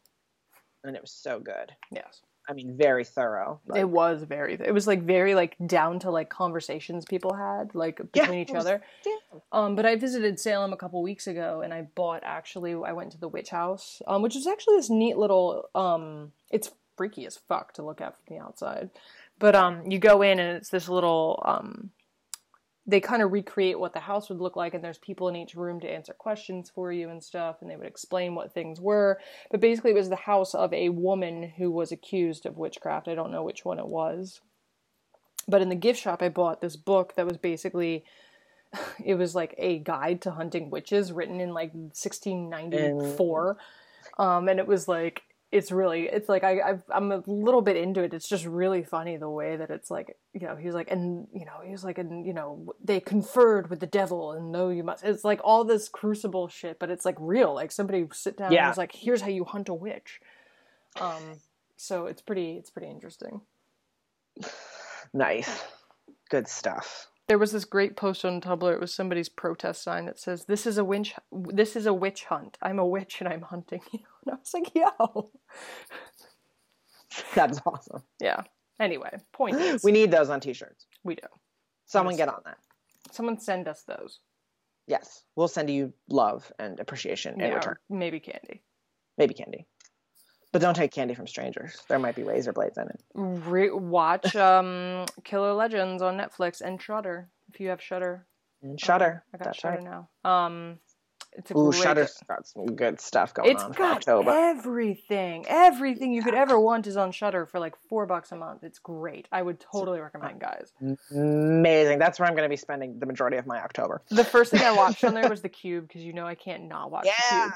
and it was so good. Yes. I mean, very thorough. Like, it was very it was like very like down to like conversations people had like Yeah, between each was- other. yeah. Um, but I visited Salem a couple weeks ago and I bought actually I went to the witch house, um, which is actually this neat little um it's freaky as fuck to look at from the outside. But um you go in and it's this little um they kind of recreate what the house would look like and there's people in each room to answer questions for you and stuff and they would explain what things were. But basically it was the house of a woman who was accused of witchcraft. I don't know which one it was. But in the gift shop i bought this book that was basically it was like a guide to hunting witches written in like 1694 um, and it was like it's really it's like I I've, I'm a little bit into it. It's just really funny the way that it's like you know he's like and you know he's like and you know they conferred with the devil and no you must. It's like all this crucible shit, but it's like real. Like somebody sit down Yeah. and was like, here's how you hunt a witch. Um, so it's pretty it's pretty interesting. Nice. Good stuff. There was this great post on Tumblr. It was somebody's protest sign that says, "This is a witch. This is a witch hunt. I'm a witch and I'm hunting you." And I was like, "Yo, That's awesome. yeah." Anyway, point is, We need those on t-shirts. we do. Someone get on that. Someone send us those. Yes. We'll send you love and appreciation in Yeah, return. maybe candy. Maybe candy. But don't take candy from strangers. There might be razor blades in it. Re- watch um, Killer Legends on Netflix and Shudder if you have Shudder. And Shudder. I got Shudder right. now. Um, it's a Ooh, great. Shudder's got some good stuff going It's on for got October. everything, everything you could ever want is on Shutter for like four bucks a month. It's great. I would totally recommend, guys. Amazing. That's where I'm going to be spending the majority of my October. The first thing I watched on there was The Cube because you know I can't not watch The Yeah. Cube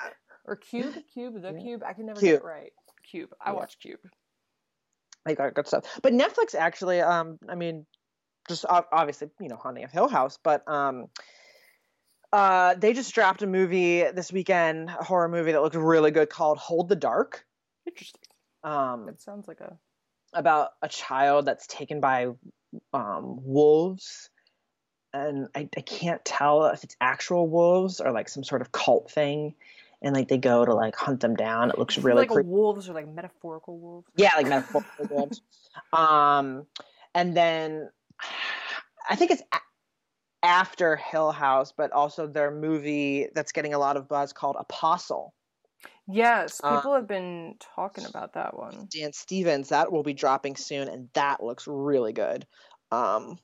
or Cube, Cube, The Cube. I can never Cube. get it right. Cube. I Yeah. watch Cube. They got good stuff. But Netflix actually, um, I mean, just obviously, you know, Haunting of Hill House, but um, uh, they just dropped a movie this weekend, a horror movie that looked really good called Hold the Dark. Interesting. Um, It sounds like a about a child that's taken by um, wolves. And I, I can't tell if it's actual wolves or like some sort of cult thing. And like they go to like hunt them down. It looks really like creepy. wolves or like metaphorical wolves. Yeah, like metaphorical wolves. Um, and then I think it's after Hill House, but also their movie that's getting a lot of buzz called Apostle. Yes, Uh, people have been talking about that one. Dan Stevens, that will be dropping soon, and that looks really good. Um,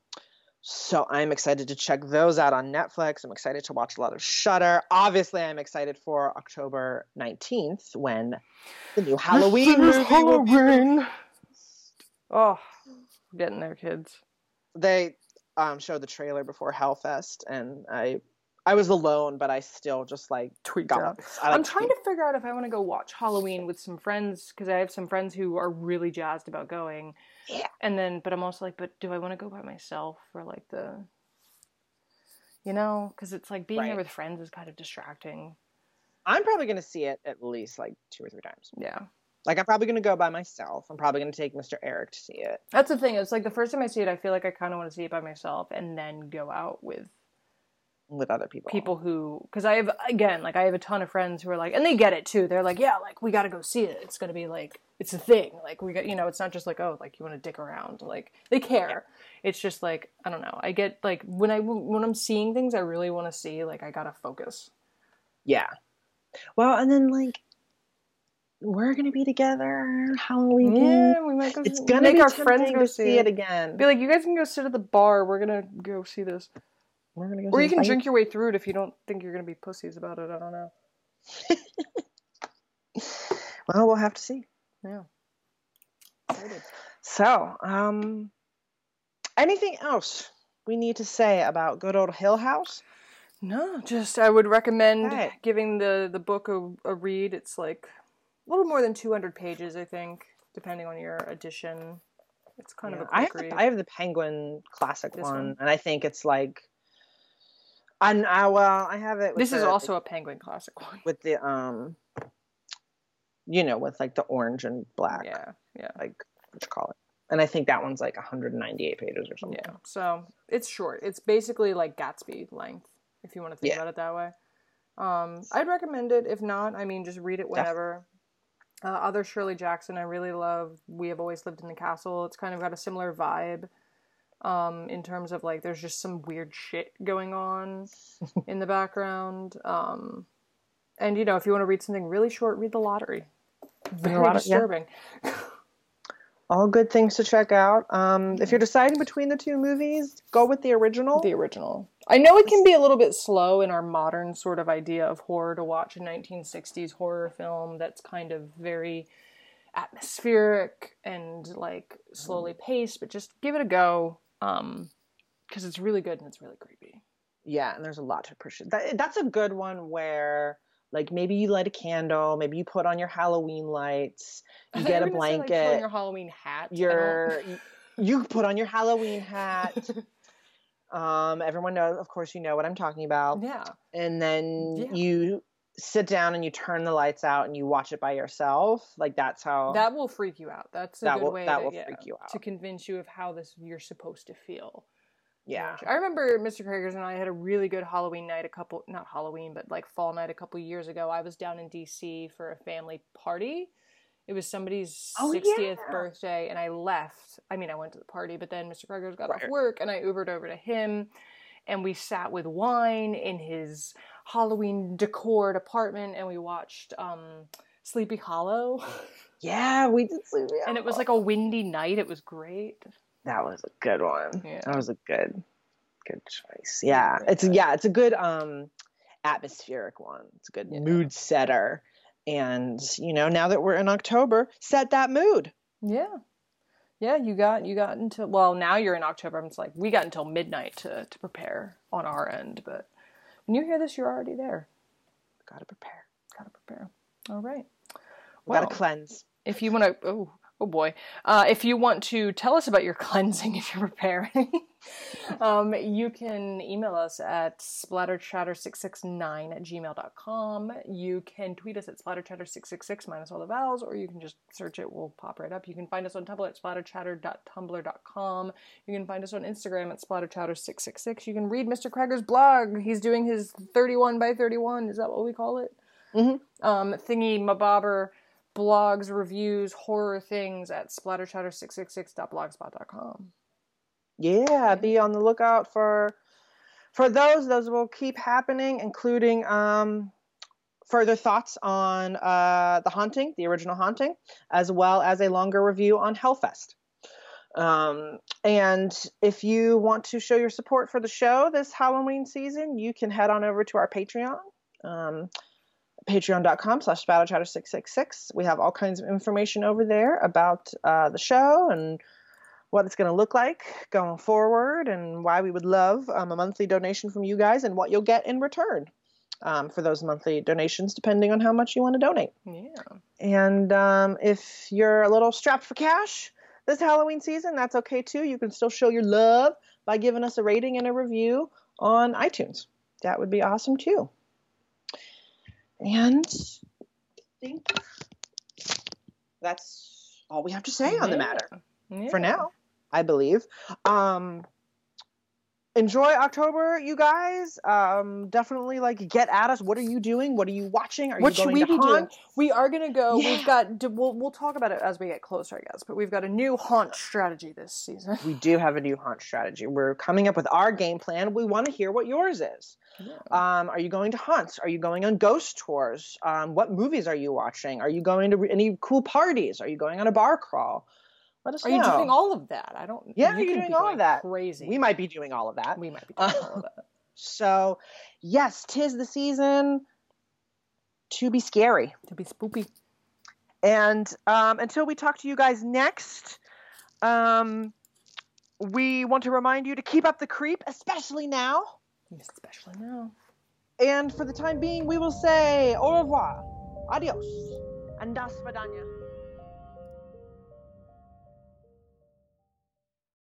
so I'm excited to check those out on Netflix. I'm excited to watch a lot of Shudder. Obviously, I'm excited for October 19th when the new Halloween movie will be Halloween. Oh, getting there, kids. they um, showed the trailer before Hellfest, and I I was alone, but I still just like Tweet got. out. I, like, I'm trying to figure out if I want to go watch Halloween with some friends because I have some friends who are really jazzed about going. Yeah. And then, but I'm also like, but do I want to go by myself for like the, you know, because it's like being there Right. with friends is kind of distracting. I'm probably going to see it at least like two or three times. Yeah. Like I'm probably going to go by myself. I'm probably going to take Mr. Eric to see it. That's the thing. It's like the first time I see it, I feel like I kind of want to see it by myself and then go out with with other people. people who because I have again like I have a ton of friends who are like and they get it too. They're like, yeah, like we got to go see it. It's gonna be like it's a thing. Like we got you know, it's not just like oh like you want to dick around. Like they care. It's just like I don't know. I get like when I when I'm seeing things, I really want to see. Like I gotta focus. Yeah. Well, and then like we're gonna be together Halloween. Yeah, we might go. It's gonna make be our friends go see see it again. Be like, you guys can go sit at the bar. We're gonna go see this, We're gonna go. or you can Fight- drink your way through it if you don't think you're gonna be pussies about it. I don't know. Well, we'll have to see. Yeah. So, um, anything else we need to say about good old Hill House? No, just I would recommend Right. giving the the book a, a read. It's like little more than 200 pages, I think, depending on your edition. It's kind Yeah, of a I have the, I have the Penguin Classic one, one? and I think it's like, I, I well, I have it. With this is also a Penguin classic one. with the um, you know, with like the orange and black, Yeah, yeah, like what you call it, and I think that one's like 198 pages or something. yeah. So it's short. It's basically like Gatsby length, if you want to think Yeah. about it that way. Um, I'd recommend it. If not, I mean, just read it whenever. Uh, other Shirley Jackson, I really love. We have always lived in the castle. It's kind of got a similar vibe. Um, in terms of like, there's just some weird shit going on in the background. Um, and you know, if you want to read something really short, read The Lottery. Very Lottery, yeah. disturbing. All good things to check out. Um, if you're deciding between the two movies, go with the original. The original. I know it can be a little bit slow in our modern sort of idea of horror to watch a 1960s horror film that's kind of very atmospheric and like slowly paced, but just give it a go um, because it's really good and it's really creepy. Yeah, and there's a lot to appreciate. That, that's a good one where, like, maybe you light a candle, maybe you put on your Halloween lights, you get a you say, like, put blanket, on your Halloween hat. Your you put on your Halloween hat. um, everyone knows, of course, you know what I'm talking about. yeah, And then Yeah. you sit down and you turn the lights out and you watch it by yourself. Like that's how. that will freak you out. That's a That good will- way that to, will yeah, freak you out. to convince you of how this you're supposed to feel. yeah. I remember Mr. Kragers and I had a really good Halloween night a couple not Halloween, but like fall night a couple years ago. I was down in DC for a family party. It was somebody's Oh, 60th yeah. birthday and I left. I mean, I went to the party, but then Mr. Kragers got off work and I Ubered over to him and we sat with wine in his Halloween decored apartment and we watched um Sleepy Hollow. Yeah, we did sleep. and it was like a windy night. It was great. that was a good one. Yeah. That was a good, good choice. Yeah, it's yeah, it's a good um atmospheric one. It's a good Yeah. mood setter. And you know, now that we're in October, set that mood. Yeah. Yeah, you got you got until well now you're in October. It's like we got until midnight to to prepare on our end, but when you hear this, you're already there. Gotta prepare. Gotta prepare. All right. We Well, gotta cleanse. if you want to, oh oh boy, uh, if you want to tell us about your cleansing if you're preparing, um, you can email us at splatterchatter669 at gmail.com. You can tweet us at splatterchatter666 minus all the vowels, or you can just search it. We'll pop right up. You can find us on Tumblr at splatterchatter.tumblr.com. You can find us on Instagram at splatterchatter666. You can read Mr. Krager's blog. He's doing his 31 by 31. Is that what we call it? Mm-hmm. Um, thingy mabobber blogs, reviews, horror things at splatterchatter666.blogspot.com. Yeah, be on the lookout for for those. Those will keep happening, including um, further thoughts on uh, the haunting, the original haunting, as well as a longer review on Hellfest. Um, and if you want to show your support for the show this Halloween season, you can head on over to our Patreon. Um, patreon.com slash splatterchatter666 we have all kinds of information over there about uh, the show and what it's going to look like going forward and why we would love um, a monthly donation from you guys and what you'll get in return um, for those monthly donations depending on how much you want to donate. Yeah. and um, if you're a little strapped for cash this halloween season that's okay too. You can still show your love by giving us a rating and a review on itunes. That would be awesome too and i think that's all we have to say on the matter Yeah. for now, I believe. Um, enjoy October, you guys. Um, definitely like get at us. What are you doing? What are you watching? Are What you should going we to be hunt? doing? We are going to go. Yeah. We've got. We'll we'll talk about it as we get closer, I guess. But we've got a new haunt strategy this season. We do have a new haunt strategy. We're coming up with our game plan. We want to hear what yours is. Um, are you going to hunts? Are you going on ghost tours? Um, what movies are you watching? Are you going to re- any cool parties? Are you going on a bar crawl? Let us Are know. you doing all of that? I don't. Yeah, you you're could doing all of that. Crazy. we might be doing all of that. We might be doing all of that. So, yes, tis the season to be scary. To be spooky. And um, until we talk to you guys next, um, we want to remind you to keep up the creep, especially now. Especially now. And for the time being, we will say au revoir, adios, and das vidanya.